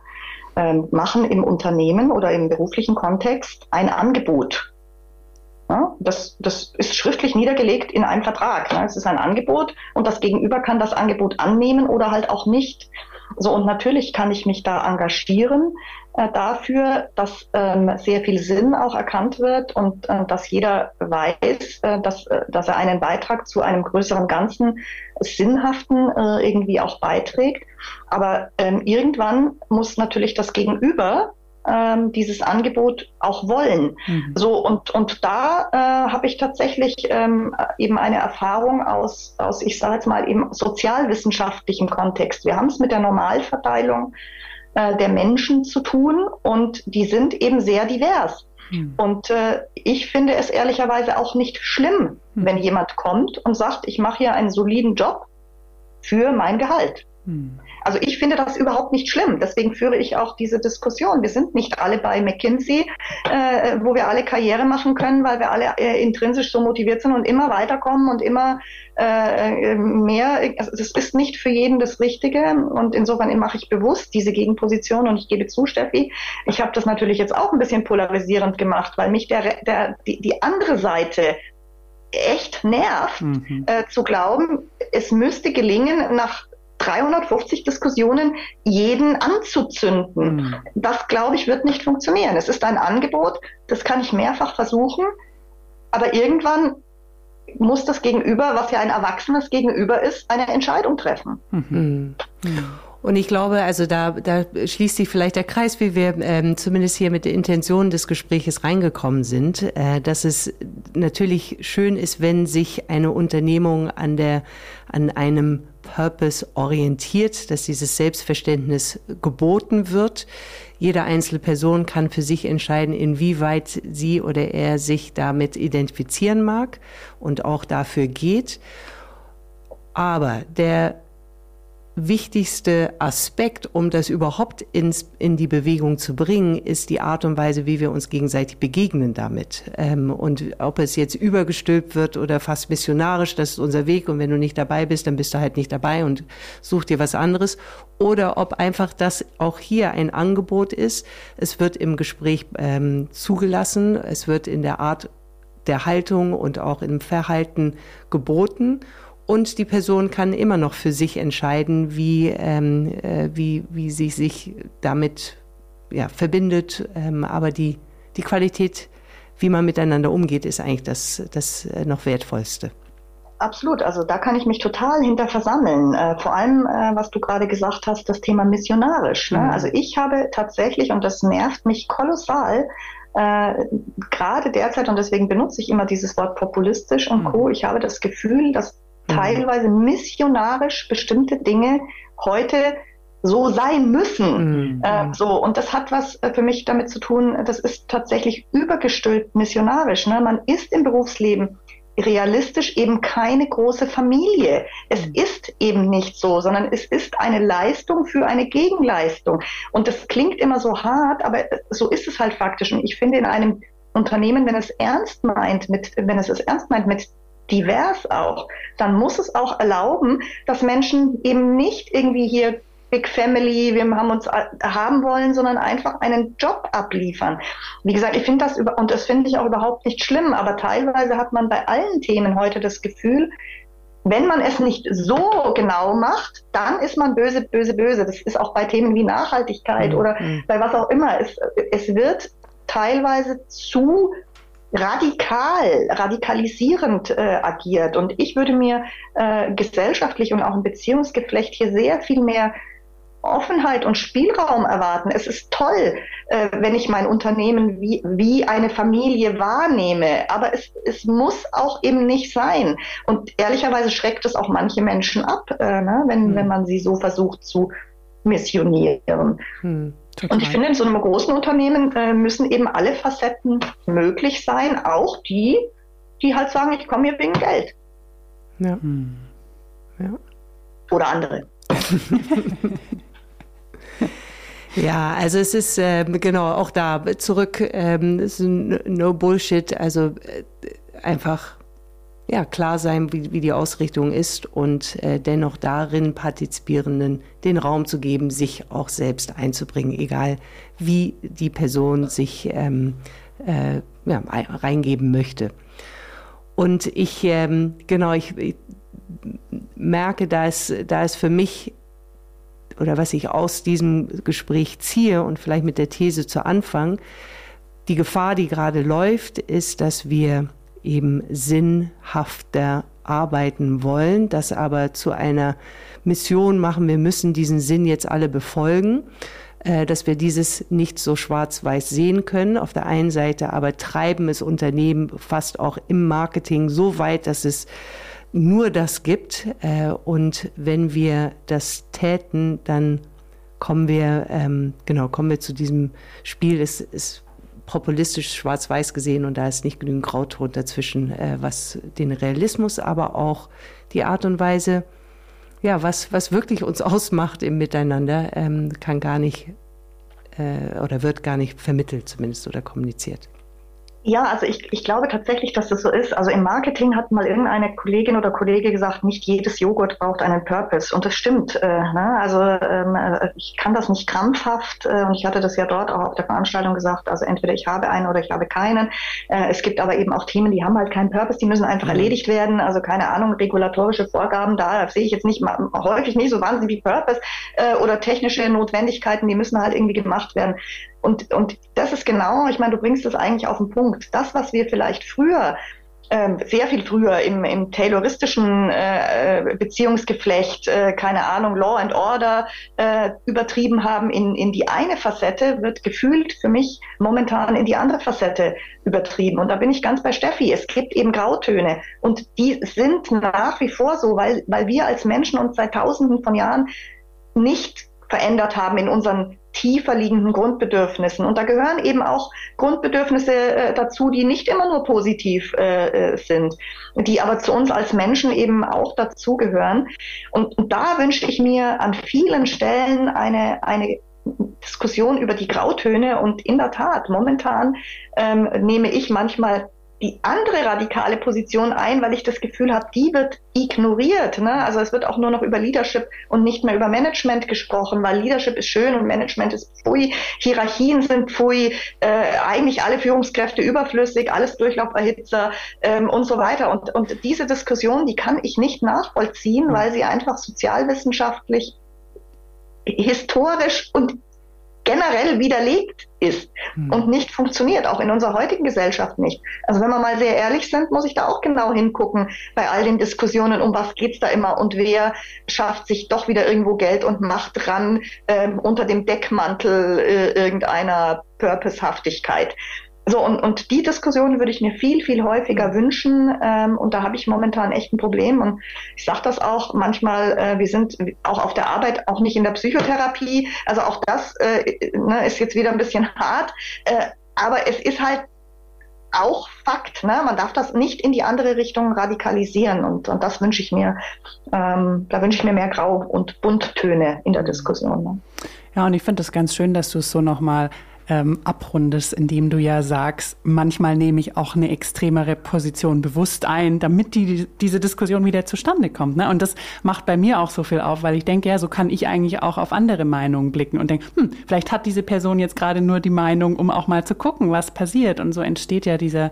äh, machen im Unternehmen oder im beruflichen Kontext ein Angebot. Ja? Das, das ist schriftlich niedergelegt in einem Vertrag. Ne? Es ist ein Angebot und das Gegenüber kann das Angebot annehmen oder halt auch nicht. So, und natürlich kann ich mich da engagieren äh, dafür, dass ähm, sehr viel Sinn auch erkannt wird und äh, dass jeder weiß, äh, dass, äh, dass er einen Beitrag zu einem größeren Ganzen Sinnhaften äh, irgendwie auch beiträgt. Aber ähm, irgendwann muss natürlich das Gegenüber ähm, dieses Angebot auch wollen. Mhm. So und und da äh, habe ich tatsächlich ähm, eben eine Erfahrung aus aus ich sage jetzt mal eben sozialwissenschaftlichem Kontext. Wir haben es mit der Normalverteilung äh, der Menschen zu tun und die sind eben sehr divers. Mhm. Und äh, ich finde es ehrlicherweise auch nicht schlimm, mhm. wenn jemand kommt und sagt, ich mache hier einen soliden Job für mein Gehalt. Mhm. Also ich finde das überhaupt nicht schlimm. Deswegen führe ich auch diese Diskussion. Wir sind nicht alle bei McKinsey, äh, wo wir alle Karriere machen können, weil wir alle äh, intrinsisch so motiviert sind und immer weiterkommen und immer äh, mehr. Also das ist nicht für jeden das Richtige. Und insofern mache ich bewusst diese Gegenposition. Und ich gebe zu, Steffi, ich habe das natürlich jetzt auch ein bisschen polarisierend gemacht, weil mich der, der, die, die andere Seite echt nervt, mhm. äh, zu glauben, es müsste gelingen, nach 350 Diskussionen jeden anzuzünden. Mhm. Das, glaube ich, wird nicht funktionieren. Es ist ein Angebot, das kann ich mehrfach versuchen, aber irgendwann muss das Gegenüber, was ja ein erwachsenes Gegenüber ist, eine Entscheidung treffen. Mhm. Mhm. Und ich glaube, also da, da schließt sich vielleicht der Kreis, wie wir ähm, zumindest hier mit der Intention des Gespräches reingekommen sind, äh, dass es natürlich schön ist, wenn sich eine Unternehmung an der, an einem Purpose orientiert, dass dieses Selbstverständnis geboten wird. Jede einzelne Person kann für sich entscheiden, inwieweit sie oder er sich damit identifizieren mag und auch dafür geht. Aber der wichtigste Aspekt, um das überhaupt ins, in die Bewegung zu bringen, ist die Art und Weise, wie wir uns gegenseitig begegnen damit. Ähm, und ob es jetzt übergestülpt wird oder fast missionarisch, das ist unser Weg. Und wenn du nicht dabei bist, dann bist du halt nicht dabei und such dir was anderes. Oder ob einfach das auch hier ein Angebot ist. Es wird im Gespräch ähm, zugelassen. Es wird in der Art der Haltung und auch im Verhalten geboten. Und die Person kann immer noch für sich entscheiden, wie, ähm, äh, wie, wie sie sich damit ja, verbindet. Ähm, aber die, die Qualität wie man miteinander umgeht, ist eigentlich das, das äh, noch Wertvollste. Absolut, also da kann ich mich total hinter versammeln. Äh, vor allem, äh, was du gerade gesagt hast, das Thema missionarisch. Ne? Mhm. Also ich habe tatsächlich, und das nervt mich kolossal, äh, gerade derzeit, und deswegen benutze ich immer dieses Wort populistisch und mhm. Co., ich habe das Gefühl, dass. Teilweise missionarisch bestimmte Dinge heute so sein müssen. Mhm. Äh, so und das hat was äh, für mich damit zu tun. Das ist tatsächlich übergestülpt missionarisch. Ne? Man ist im Berufsleben realistisch eben keine große Familie. Es mhm. ist eben nicht so, sondern es ist eine Leistung für eine Gegenleistung. Und das klingt immer so hart, aber so ist es halt faktisch. Und ich finde in einem Unternehmen, wenn es ernst meint, mit, wenn es es ernst meint mit divers auch, dann muss es auch erlauben, dass Menschen eben nicht irgendwie hier Big Family, wir haben uns haben wollen, sondern einfach einen Job abliefern. Wie gesagt, ich finde das über, und das finde ich auch überhaupt nicht schlimm, aber teilweise hat man bei allen Themen heute das Gefühl, wenn man es nicht so genau macht, dann ist man böse, böse, böse. Das ist auch bei Themen wie Nachhaltigkeit mhm. oder mhm. bei was auch immer. Es, es wird teilweise zu radikal, radikalisierend äh, agiert. Und ich würde mir äh, gesellschaftlich und auch im Beziehungsgeflecht hier sehr viel mehr Offenheit und Spielraum erwarten. Es ist toll, äh, wenn ich mein Unternehmen wie, wie eine Familie wahrnehme, aber es, es muss auch eben nicht sein. Und ehrlicherweise schreckt es auch manche Menschen ab, äh, ne, wenn, hm. wenn man sie so versucht zu missionieren. Hm, und ich finde, in so einem großen Unternehmen äh, müssen eben alle Facetten möglich sein, auch die, die halt sagen, ich komme hier wegen Geld. Ja. Hm. ja. Oder andere. Ja, also es ist äh, genau auch da zurück, ähm, es ist no Bullshit, also äh, einfach ja klar sein, wie, wie die Ausrichtung ist und äh, dennoch darin Partizipierenden den Raum zu geben, sich auch selbst einzubringen, egal wie die Person sich ähm, äh, ja, reingeben möchte. Und ich ähm, genau, ich, ich merke, da ist, da ist für mich oder was ich aus diesem Gespräch ziehe und vielleicht mit der These zu Anfang, die Gefahr, die gerade läuft, ist, dass wir eben sinnhafter arbeiten wollen, das aber zu einer Mission machen, wir müssen diesen Sinn jetzt alle befolgen, äh, dass wir dieses nicht so schwarz-weiß sehen können. Auf der einen Seite aber treiben es Unternehmen fast auch im Marketing so weit, dass es nur das gibt. Äh, und wenn wir das täten, dann kommen wir, ähm, genau, kommen wir zu diesem Spiel. Es ist populistisch schwarz-weiß gesehen und da ist nicht genügend Grauton dazwischen, äh, was den Realismus, aber auch die Art und Weise, ja, was, was wirklich uns ausmacht im Miteinander, ähm, kann gar nicht äh, oder wird gar nicht vermittelt zumindest oder kommuniziert. Ja, also ich, ich glaube tatsächlich, dass das so ist. Also im Marketing hat mal irgendeine Kollegin oder Kollege gesagt, nicht jedes Joghurt braucht einen Purpose. Und das stimmt. Äh, ne? Also ähm, äh, ich kann das nicht krampfhaft. Äh, und ich hatte das ja dort auch auf der Veranstaltung gesagt. Also entweder ich habe einen oder ich habe keinen. Äh, es gibt aber eben auch Themen, die haben halt keinen Purpose. Die müssen einfach mhm. erledigt werden. Also keine Ahnung, regulatorische Vorgaben, da sehe ich jetzt nicht häufig nicht so wahnsinnig wie Purpose. Äh, oder technische Notwendigkeiten, die müssen halt irgendwie gemacht werden. Und, und das ist genau, ich meine, du bringst es eigentlich auf den Punkt. Das, was wir vielleicht früher ähm, sehr viel früher im, im tayloristischen äh, äh, Beziehungsgeflecht, äh, keine Ahnung, Law and Order äh, übertrieben haben in, in die eine Facette, wird gefühlt für mich momentan in die andere Facette übertrieben. Und da bin ich ganz bei Steffi. Es gibt eben Grautöne und die sind nach wie vor so, weil, weil wir als Menschen uns seit Tausenden von Jahren nicht verändert haben in unseren tiefer liegenden Grundbedürfnissen. Und da gehören eben auch Grundbedürfnisse äh, dazu, die nicht immer nur positiv äh, äh, sind, die aber zu uns als Menschen eben auch dazugehören. Und, und da wünsche ich mir an vielen Stellen eine, eine Diskussion über die Grautöne. Und in der Tat, momentan ähm, nehme ich manchmal die andere radikale Position ein, weil ich das Gefühl habe, die wird ignoriert. Ne? Also es wird auch nur noch über Leadership und nicht mehr über Management gesprochen, weil Leadership ist schön und Management ist pfui, Hierarchien sind pfui, äh, eigentlich alle Führungskräfte überflüssig, alles Durchlauferhitzer ähm, und so weiter. Und, und diese Diskussion, die kann ich nicht nachvollziehen, weil sie einfach sozialwissenschaftlich, historisch und generell widerlegt ist hm. und nicht funktioniert, auch in unserer heutigen Gesellschaft nicht. Also wenn wir mal sehr ehrlich sind, muss ich da auch genau hingucken bei all den Diskussionen, um was geht's da immer und wer schafft sich doch wieder irgendwo Geld und Macht dran ähm, unter dem Deckmantel äh, irgendeiner Purposehaftigkeit. So, und, und die Diskussion würde ich mir viel, viel häufiger wünschen. Ähm, und da habe ich momentan echt ein Problem. Und ich sage das auch manchmal, äh, wir sind auch auf der Arbeit, auch nicht in der Psychotherapie. Also auch das äh, ne, ist jetzt wieder ein bisschen hart. Äh, aber es ist halt auch Fakt. Ne? Man darf das nicht in die andere Richtung radikalisieren. Und, und das wünsche ich mir. Ähm, da wünsche ich mir mehr Grau- und Bunttöne in der Diskussion. Ne? Ja, und ich finde es ganz schön, dass du es so nochmal ähm, abrundest, indem du ja sagst, manchmal nehme ich auch eine extremere Position bewusst ein, damit die, diese Diskussion wieder zustande kommt. Ne? Und das macht bei mir auch so viel auf, weil ich denke, ja, so kann ich eigentlich auch auf andere Meinungen blicken und denke, hm, vielleicht hat diese Person jetzt gerade nur die Meinung, um auch mal zu gucken, was passiert. Und so entsteht ja dieser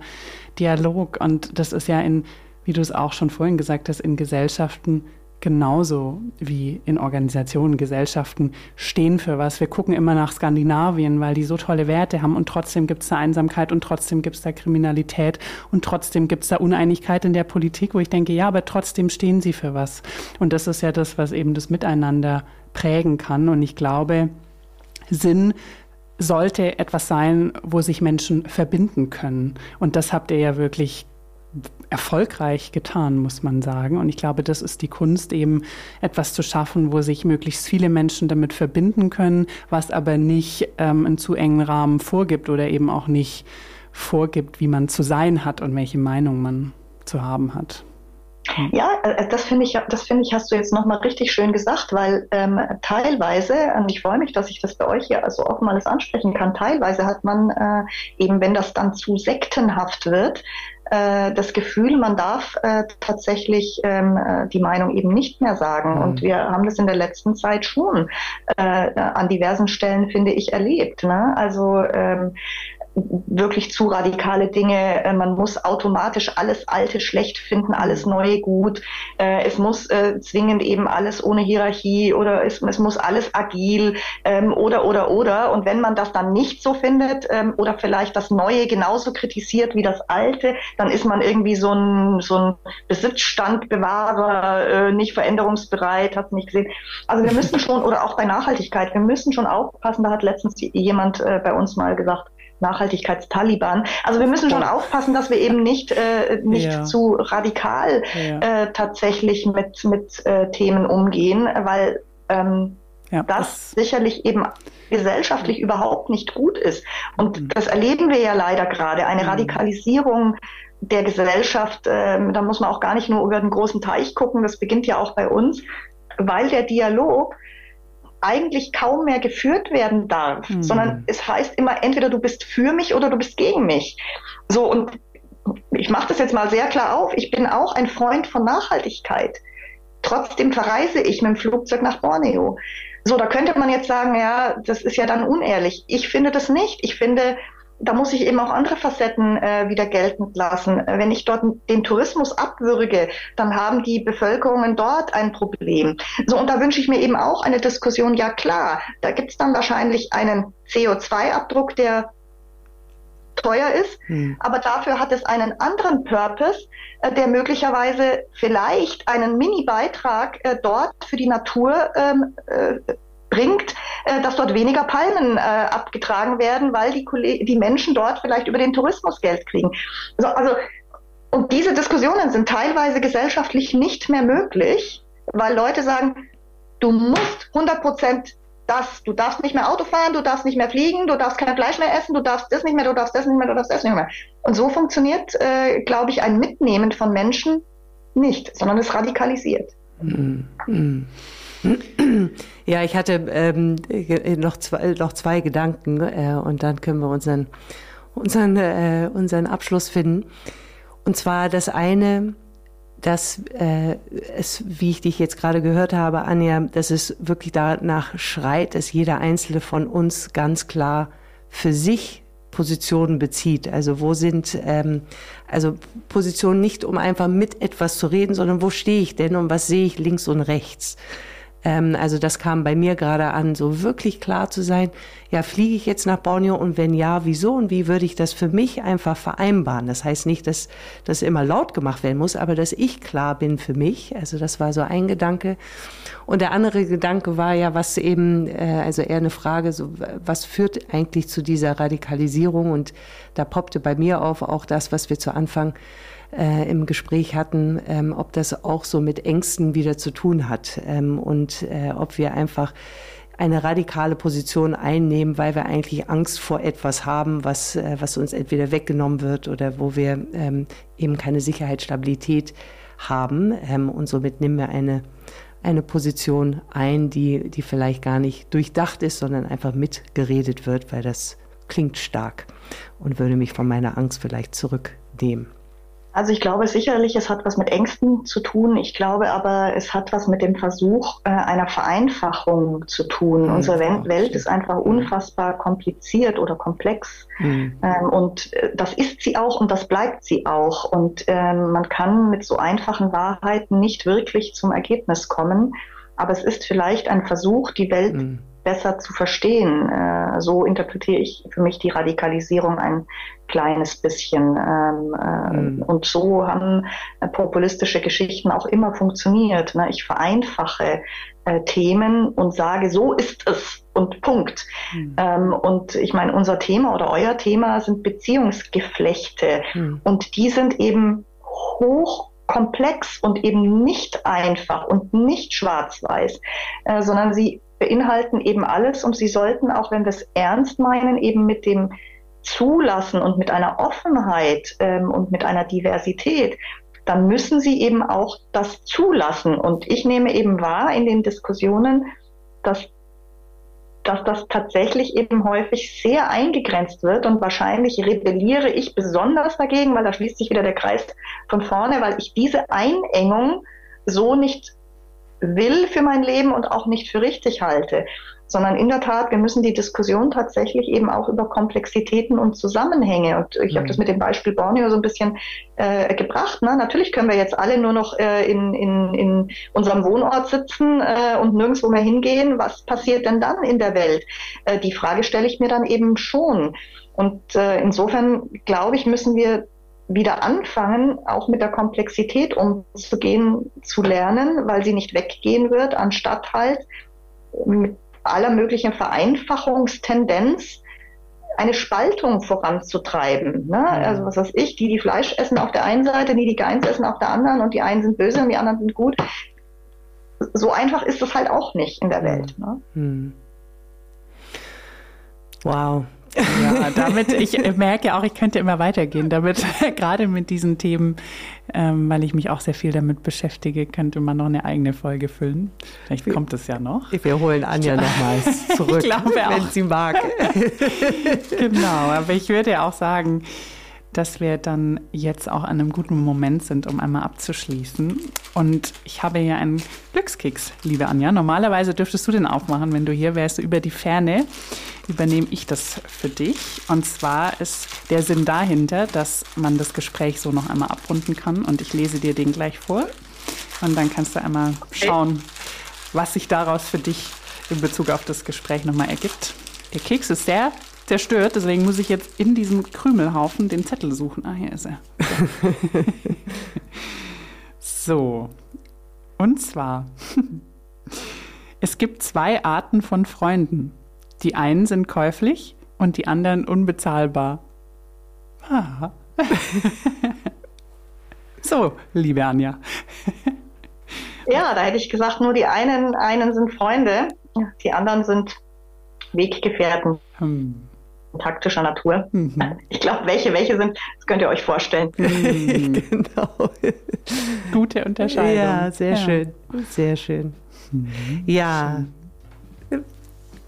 Dialog. Und das ist ja in, wie du es auch schon vorhin gesagt hast, in Gesellschaften genauso wie in Organisationen, Gesellschaften stehen für was. Wir gucken immer nach Skandinavien, weil die so tolle Werte haben und trotzdem gibt es da Einsamkeit und trotzdem gibt es da Kriminalität und trotzdem gibt es da Uneinigkeit in der Politik, wo ich denke, ja, aber trotzdem stehen sie für was. Und das ist ja das, was eben das Miteinander prägen kann. Und ich glaube, Sinn sollte etwas sein, wo sich Menschen verbinden können. Und das habt ihr ja wirklich erfolgreich getan, muss man sagen. Und ich glaube, das ist die Kunst, eben etwas zu schaffen, wo sich möglichst viele Menschen damit verbinden können, was aber nicht ähm, einen zu engen Rahmen vorgibt oder eben auch nicht vorgibt, wie man zu sein hat und welche Meinung man zu haben hat. Ja, äh, das finde ich, das finde ich, hast du jetzt nochmal richtig schön gesagt, weil ähm, teilweise, und ich freue mich, dass ich das bei euch hier so offen alles ansprechen kann, teilweise hat man äh, eben, wenn das dann zu sektenhaft wird, äh, das Gefühl, man darf äh, tatsächlich ähm, äh, die Meinung eben nicht mehr sagen. Mhm. Und wir haben das in der letzten Zeit schon äh, an diversen Stellen, finde ich, erlebt. Ne? Also ähm, wirklich zu radikale Dinge. Äh, man muss automatisch alles Alte schlecht finden, alles Neue gut. Äh, es muss äh, zwingend eben alles ohne Hierarchie oder es, es muss alles agil ähm, oder oder oder. Und wenn man das dann nicht so findet ähm, oder vielleicht das Neue genauso kritisiert wie das Alte, dann ist man irgendwie so ein, so ein Besitzstandbewahrer, nicht veränderungsbereit, hat nicht gesehen. Also wir müssen schon, oder auch bei Nachhaltigkeit, wir müssen schon aufpassen, da hat letztens jemand bei uns mal gesagt, Nachhaltigkeitstaliban. Also wir müssen schon aufpassen, dass wir eben nicht, äh, nicht ja. zu radikal ja. äh, tatsächlich mit, mit äh, Themen umgehen, weil ähm, ja, das, das, sicherlich eben gesellschaftlich überhaupt nicht gut ist. Und mhm. das erleben wir ja leider gerade, eine mhm. Radikalisierung der Gesellschaft. Äh, da muss man auch gar nicht nur über den großen Teich gucken, das beginnt ja auch bei uns, weil der Dialog eigentlich kaum mehr geführt werden darf, mhm. sondern es heißt immer, entweder du bist für mich oder du bist gegen mich. So, und ich mache das jetzt mal sehr klar auf, ich bin auch ein Freund von Nachhaltigkeit. Trotzdem verreise ich mit dem Flugzeug nach Borneo. So, da könnte man jetzt sagen, ja, das ist ja dann unehrlich. Ich finde das nicht. Ich finde, da muss ich eben auch andere Facetten äh, wieder geltend lassen. Wenn ich dort den Tourismus abwürge, dann haben die Bevölkerungen dort ein Problem. So, und da wünsche ich mir eben auch eine Diskussion, ja klar, da gibt es dann wahrscheinlich einen CO2-Abdruck, der teuer ist, hm. aber dafür hat es einen anderen Purpose, äh, der möglicherweise vielleicht einen Mini-Beitrag äh, dort für die Natur ähm, äh, bringt, äh, dass dort weniger Palmen äh, abgetragen werden, weil die, die Menschen dort vielleicht über den Tourismus Geld kriegen. So, also, und diese Diskussionen sind teilweise gesellschaftlich nicht mehr möglich, weil Leute sagen, du musst 100 Prozent das, du darfst nicht mehr Auto fahren, du darfst nicht mehr fliegen, du darfst kein Fleisch mehr essen, du darfst das nicht mehr, du darfst das nicht mehr, du darfst das nicht mehr. Und so funktioniert, äh, glaube ich, ein Mitnehmen von Menschen nicht, sondern es radikalisiert. Ja, ich hatte ähm, noch, zwei, noch zwei Gedanken äh, und dann können wir unseren, unseren, äh, unseren Abschluss finden. Und zwar das eine, dass äh, es, wie ich dich jetzt gerade gehört habe, Anja, dass es wirklich danach schreit, dass jeder einzelne von uns ganz klar für sich Positionen bezieht. Also wo sind ähm, also Positionen nicht, um einfach mit etwas zu reden, sondern wo stehe ich denn und was sehe ich links und rechts. Ähm, also das kam bei mir gerade an, so wirklich klar zu sein, ja, fliege ich jetzt nach Borneo und wenn ja, wieso und wie würde ich das für mich einfach vereinbaren? Das heißt nicht, dass das immer laut gemacht werden muss, aber dass ich klar bin für mich. Also das war so ein Gedanke. Und der andere Gedanke war ja, was eben, äh, also eher eine Frage, so, was führt eigentlich zu dieser Radikalisierung? Und da poppte bei mir auf auch das, was wir zu Anfang äh, im Gespräch hatten, ähm, ob das auch so mit Ängsten wieder zu tun hat ähm, und äh, ob wir einfach eine radikale Position einnehmen, weil wir eigentlich Angst vor etwas haben, was, äh, was uns entweder weggenommen wird oder wo wir ähm, eben keine Sicherheitsstabilität haben. Ähm, und somit nehmen wir eine, eine Position ein, die, die vielleicht gar nicht durchdacht ist, sondern einfach mitgeredet wird, weil das klingt stark und würde mich von meiner Angst vielleicht zurücknehmen. Also ich glaube sicherlich, es hat was mit Ängsten zu tun. Ich glaube aber, es hat was mit dem Versuch äh, einer Vereinfachung zu tun. Mhm. Unsere Welt, Welt ist einfach unfassbar kompliziert oder komplex. Mhm. Ähm, und äh, das ist sie auch und das bleibt sie auch. Und ähm, man kann mit so einfachen Wahrheiten nicht wirklich zum Ergebnis kommen. Aber es ist vielleicht ein Versuch, die Welt mhm besser zu verstehen. Äh, so interpretiere ich für mich die Radikalisierung ein kleines bisschen. Ähm, äh, mhm. Und so haben äh, populistische Geschichten auch immer funktioniert. Ne? Ich vereinfache äh, Themen und sage, so ist es und Punkt. Mhm. Ähm, und ich meine, unser Thema oder euer Thema sind Beziehungsgeflechte mhm. und die sind eben hoch komplex und eben nicht einfach und nicht schwarz-weiß, äh, sondern sie beinhalten eben alles und sie sollten, auch wenn wir es ernst meinen, eben mit dem Zulassen und mit einer Offenheit ähm, und mit einer Diversität, dann müssen sie eben auch das zulassen. Und ich nehme eben wahr in den Diskussionen, dass dass das tatsächlich eben häufig sehr eingegrenzt wird und wahrscheinlich rebelliere ich besonders dagegen, weil da schließt sich wieder der Kreis von vorne, weil ich diese Einengung so nicht will für mein Leben und auch nicht für richtig halte, sondern in der Tat, wir müssen die Diskussion tatsächlich eben auch über Komplexitäten und Zusammenhänge. Und ich mhm. habe das mit dem Beispiel Borneo so ein bisschen äh, gebracht. Ne? Natürlich können wir jetzt alle nur noch äh, in, in, in unserem Wohnort sitzen äh, und nirgendwo mehr hingehen. Was passiert denn dann in der Welt? Äh, die Frage stelle ich mir dann eben schon. Und äh, insofern glaube ich, müssen wir wieder anfangen, auch mit der Komplexität umzugehen, zu lernen, weil sie nicht weggehen wird, anstatt halt mit aller möglichen Vereinfachungstendenz eine Spaltung voranzutreiben. Ne? Also was weiß ich, die, die Fleisch essen auf der einen Seite, die, die Geins essen auf der anderen und die einen sind böse und die anderen sind gut. So einfach ist es halt auch nicht in der Welt. Ne? Hm. Wow, ja, damit, ich merke auch, ich könnte immer weitergehen, damit, gerade mit diesen Themen, ähm, weil ich mich auch sehr viel damit beschäftige, könnte man noch eine eigene Folge füllen. Vielleicht kommt es ja noch. Wir holen Anja nochmals zurück, wenn sie mag. genau, aber ich würde auch sagen, dass wir dann jetzt auch an einem guten Moment sind, um einmal abzuschließen. Und ich habe hier einen Glückskeks, liebe Anja. Normalerweise dürftest du den aufmachen, wenn du hier wärst. Über die Ferne übernehme ich das für dich. Und zwar ist der Sinn dahinter, dass man das Gespräch so noch einmal abrunden kann. Und ich lese dir den gleich vor. Und dann kannst du einmal schauen, was sich daraus für dich in Bezug auf das Gespräch nochmal ergibt. Der Keks ist sehr zerstört, deswegen muss ich jetzt in diesem Krümelhaufen den Zettel suchen. Ah, hier ist er. so. Und zwar, es gibt zwei Arten von Freunden. Die einen sind käuflich und die anderen unbezahlbar. Ah. so, liebe Anja. ja, da hätte ich gesagt, nur die einen, einen sind Freunde, die anderen sind Weggefährten. Hm taktischer Natur. Mhm. Ich glaube, welche welche sind, das könnt ihr euch vorstellen. Mhm. genau. Gute Unterscheidung. Ja, sehr ja. schön. Sehr schön. Mhm. Ja.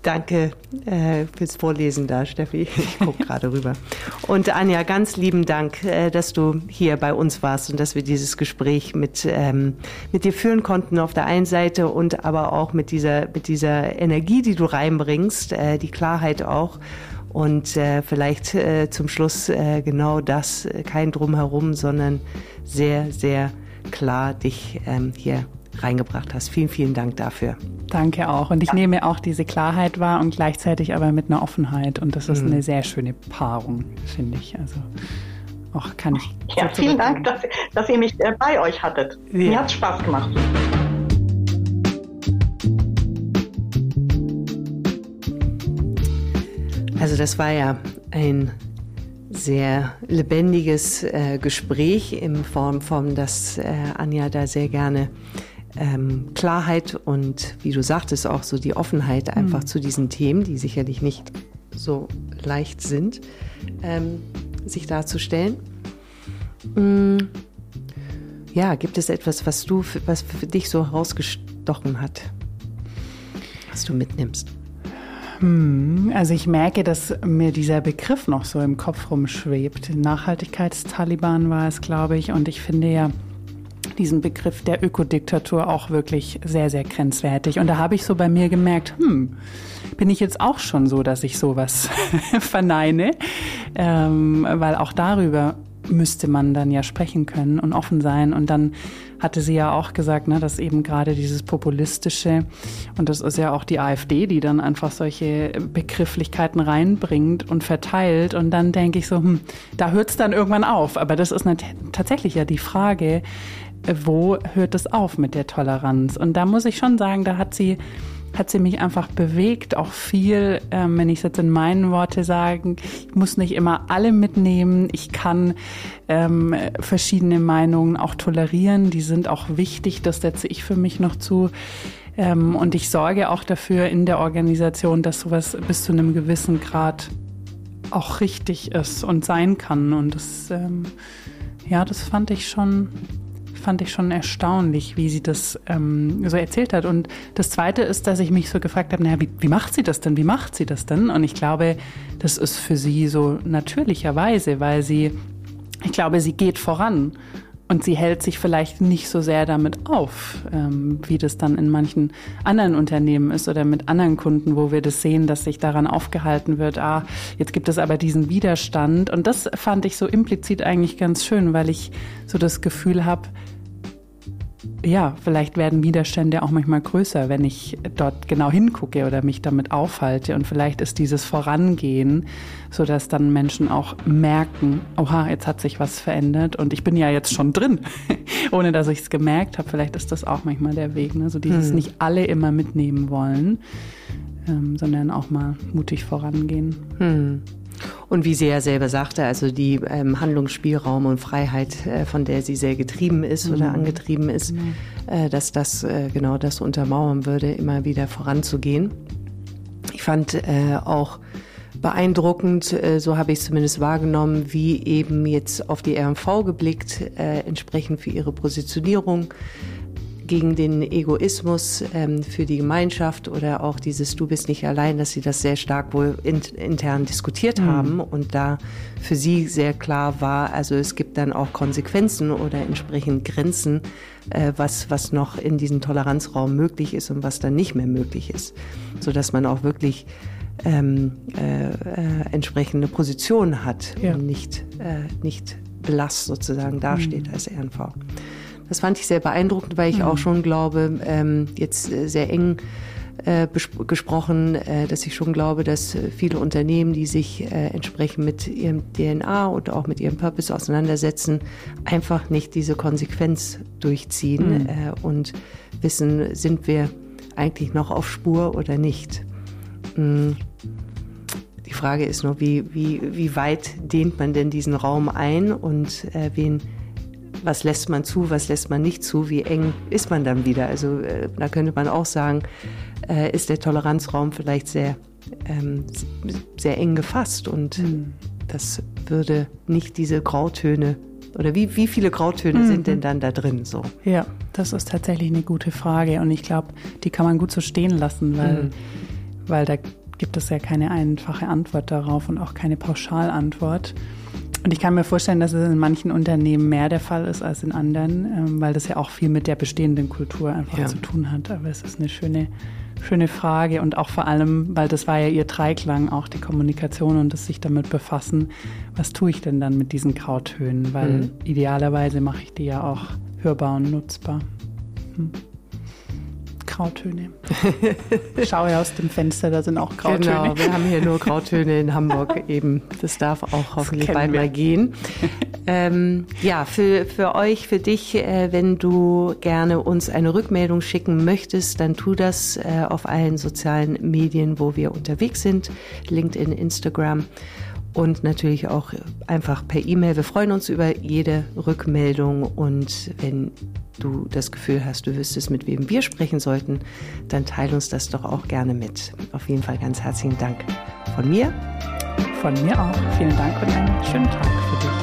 Danke äh, fürs Vorlesen da, Steffi. Ich gucke gerade rüber. Und Anja, ganz lieben Dank, äh, dass du hier bei uns warst und dass wir dieses Gespräch mit, ähm, mit dir führen konnten auf der einen Seite und aber auch mit dieser, mit dieser Energie, die du reinbringst, äh, die Klarheit auch und äh, vielleicht äh, zum Schluss äh, genau das, kein Drumherum, sondern sehr, sehr klar dich ähm, hier reingebracht hast. Vielen, vielen Dank dafür. Danke auch. Und ich ja. nehme auch diese Klarheit wahr und gleichzeitig aber mit einer Offenheit. Und das ist mhm. eine sehr schöne Paarung, finde ich. Also auch kann ich. Ja, vielen Dank, dass, dass, ihr mich äh, bei euch hattet. Ja. Mir hat Spaß gemacht. Also das war ja ein sehr lebendiges äh, Gespräch in Form von, dass äh, Anja da sehr gerne ähm, Klarheit und, wie du sagtest, auch so die Offenheit einfach mhm. zu diesen Themen, die sicherlich nicht so leicht sind, ähm, sich darzustellen. Mhm. Ja, gibt es etwas, was du, was für dich so herausgestochen hat, was du mitnimmst? Hm, also ich merke, dass mir dieser Begriff noch so im Kopf rumschwebt. Nachhaltigkeitstaliban war es, glaube ich. Und ich finde ja diesen Begriff der Ökodiktatur auch wirklich sehr, sehr grenzwertig. Und da habe ich so bei mir gemerkt, hm, bin ich jetzt auch schon so, dass ich sowas verneine, ähm, weil auch darüber müsste man dann ja sprechen können und offen sein. Und dann hatte sie ja auch gesagt, ne, dass eben gerade dieses populistische und das ist ja auch die AfD, die dann einfach solche Begrifflichkeiten reinbringt und verteilt. Und dann denke ich so, hm, da hört es dann irgendwann auf. Aber das ist tatsächlich ja die Frage, wo hört es auf mit der Toleranz? Und da muss ich schon sagen, da hat sie hat sie mich einfach bewegt, auch viel, ähm, wenn ich es jetzt in meinen Worte sagen, ich muss nicht immer alle mitnehmen, ich kann ähm, verschiedene Meinungen auch tolerieren, die sind auch wichtig, das setze ich für mich noch zu. Ähm, und ich sorge auch dafür in der Organisation, dass sowas bis zu einem gewissen Grad auch richtig ist und sein kann. Und das, ähm, ja, das fand ich schon fand ich schon erstaunlich, wie sie das ähm, so erzählt hat. Und das Zweite ist, dass ich mich so gefragt habe, naja, wie, wie macht sie das denn? Wie macht sie das denn? Und ich glaube, das ist für sie so natürlicherweise, weil sie, ich glaube, sie geht voran. Und sie hält sich vielleicht nicht so sehr damit auf, ähm, wie das dann in manchen anderen Unternehmen ist oder mit anderen Kunden, wo wir das sehen, dass sich daran aufgehalten wird, ah, jetzt gibt es aber diesen Widerstand. Und das fand ich so implizit eigentlich ganz schön, weil ich so das Gefühl habe, ja, vielleicht werden Widerstände auch manchmal größer, wenn ich dort genau hingucke oder mich damit aufhalte. Und vielleicht ist dieses Vorangehen, so dass dann Menschen auch merken, oha, jetzt hat sich was verändert und ich bin ja jetzt schon drin, ohne dass ich es gemerkt habe. Vielleicht ist das auch manchmal der Weg, ne? so dieses hm. nicht alle immer mitnehmen wollen, ähm, sondern auch mal mutig vorangehen. Hm. Und wie sie ja selber sagte, also die ähm, Handlungsspielraum und Freiheit, äh, von der sie sehr getrieben ist mhm. oder angetrieben ist, mhm. äh, dass das äh, genau das untermauern würde, immer wieder voranzugehen. Ich fand äh, auch beeindruckend, äh, so habe ich es zumindest wahrgenommen, wie eben jetzt auf die RMV geblickt, äh, entsprechend für ihre Positionierung gegen den Egoismus ähm, für die Gemeinschaft oder auch dieses Du bist nicht allein, dass sie das sehr stark wohl in, intern diskutiert mhm. haben und da für sie sehr klar war, also es gibt dann auch Konsequenzen oder entsprechend Grenzen, äh, was, was noch in diesem Toleranzraum möglich ist und was dann nicht mehr möglich ist, so dass man auch wirklich ähm, äh, äh, entsprechende Positionen hat ja. und nicht, äh, nicht blass sozusagen dasteht mhm. als RNV. Das fand ich sehr beeindruckend, weil ich mhm. auch schon glaube, ähm, jetzt äh, sehr eng äh, gesprochen, äh, dass ich schon glaube, dass viele Unternehmen, die sich äh, entsprechend mit ihrem DNA und auch mit ihrem Purpose auseinandersetzen, einfach nicht diese Konsequenz durchziehen mhm. Äh, und wissen, sind wir eigentlich noch auf Spur oder nicht. Mhm. Die Frage ist nur, wie, wie, wie weit dehnt man denn diesen Raum ein und äh, wen was lässt man zu, was lässt man nicht zu, wie eng ist man dann wieder. Also äh, da könnte man auch sagen, äh, ist der Toleranzraum vielleicht sehr, ähm, sehr eng gefasst und mhm. das würde nicht diese Grautöne oder wie, wie viele Grautöne mhm. sind denn dann da drin so? Ja, das ist tatsächlich eine gute Frage und ich glaube, die kann man gut so stehen lassen, weil, mhm. weil da gibt es ja keine einfache Antwort darauf und auch keine Pauschalantwort. Und ich kann mir vorstellen, dass es in manchen Unternehmen mehr der Fall ist als in anderen, ähm, weil das ja auch viel mit der bestehenden Kultur einfach ja. zu tun hat. Aber es ist eine schöne, schöne Frage und auch vor allem, weil das war ja ihr Dreiklang, auch die Kommunikation und das sich damit befassen, was tue ich denn dann mit diesen Grautönen? Weil mhm. idealerweise mache ich die ja auch hörbar und nutzbar. Hm. Grautöne. Ich schaue aus dem Fenster, da sind auch Grautöne. Genau, wir haben hier nur Grautöne in Hamburg eben. Das darf auch hoffentlich bald mal gehen. Ähm, ja, für, für euch, für dich, äh, wenn du gerne uns eine Rückmeldung schicken möchtest, dann tu das äh, auf allen sozialen Medien, wo wir unterwegs sind. LinkedIn, Instagram und natürlich auch einfach per E-Mail. Wir freuen uns über jede Rückmeldung und wenn du das Gefühl hast, du wüsstest, mit wem wir sprechen sollten, dann teile uns das doch auch gerne mit. Auf jeden Fall ganz herzlichen Dank von mir. Von mir auch. Vielen Dank und einen schönen Tag.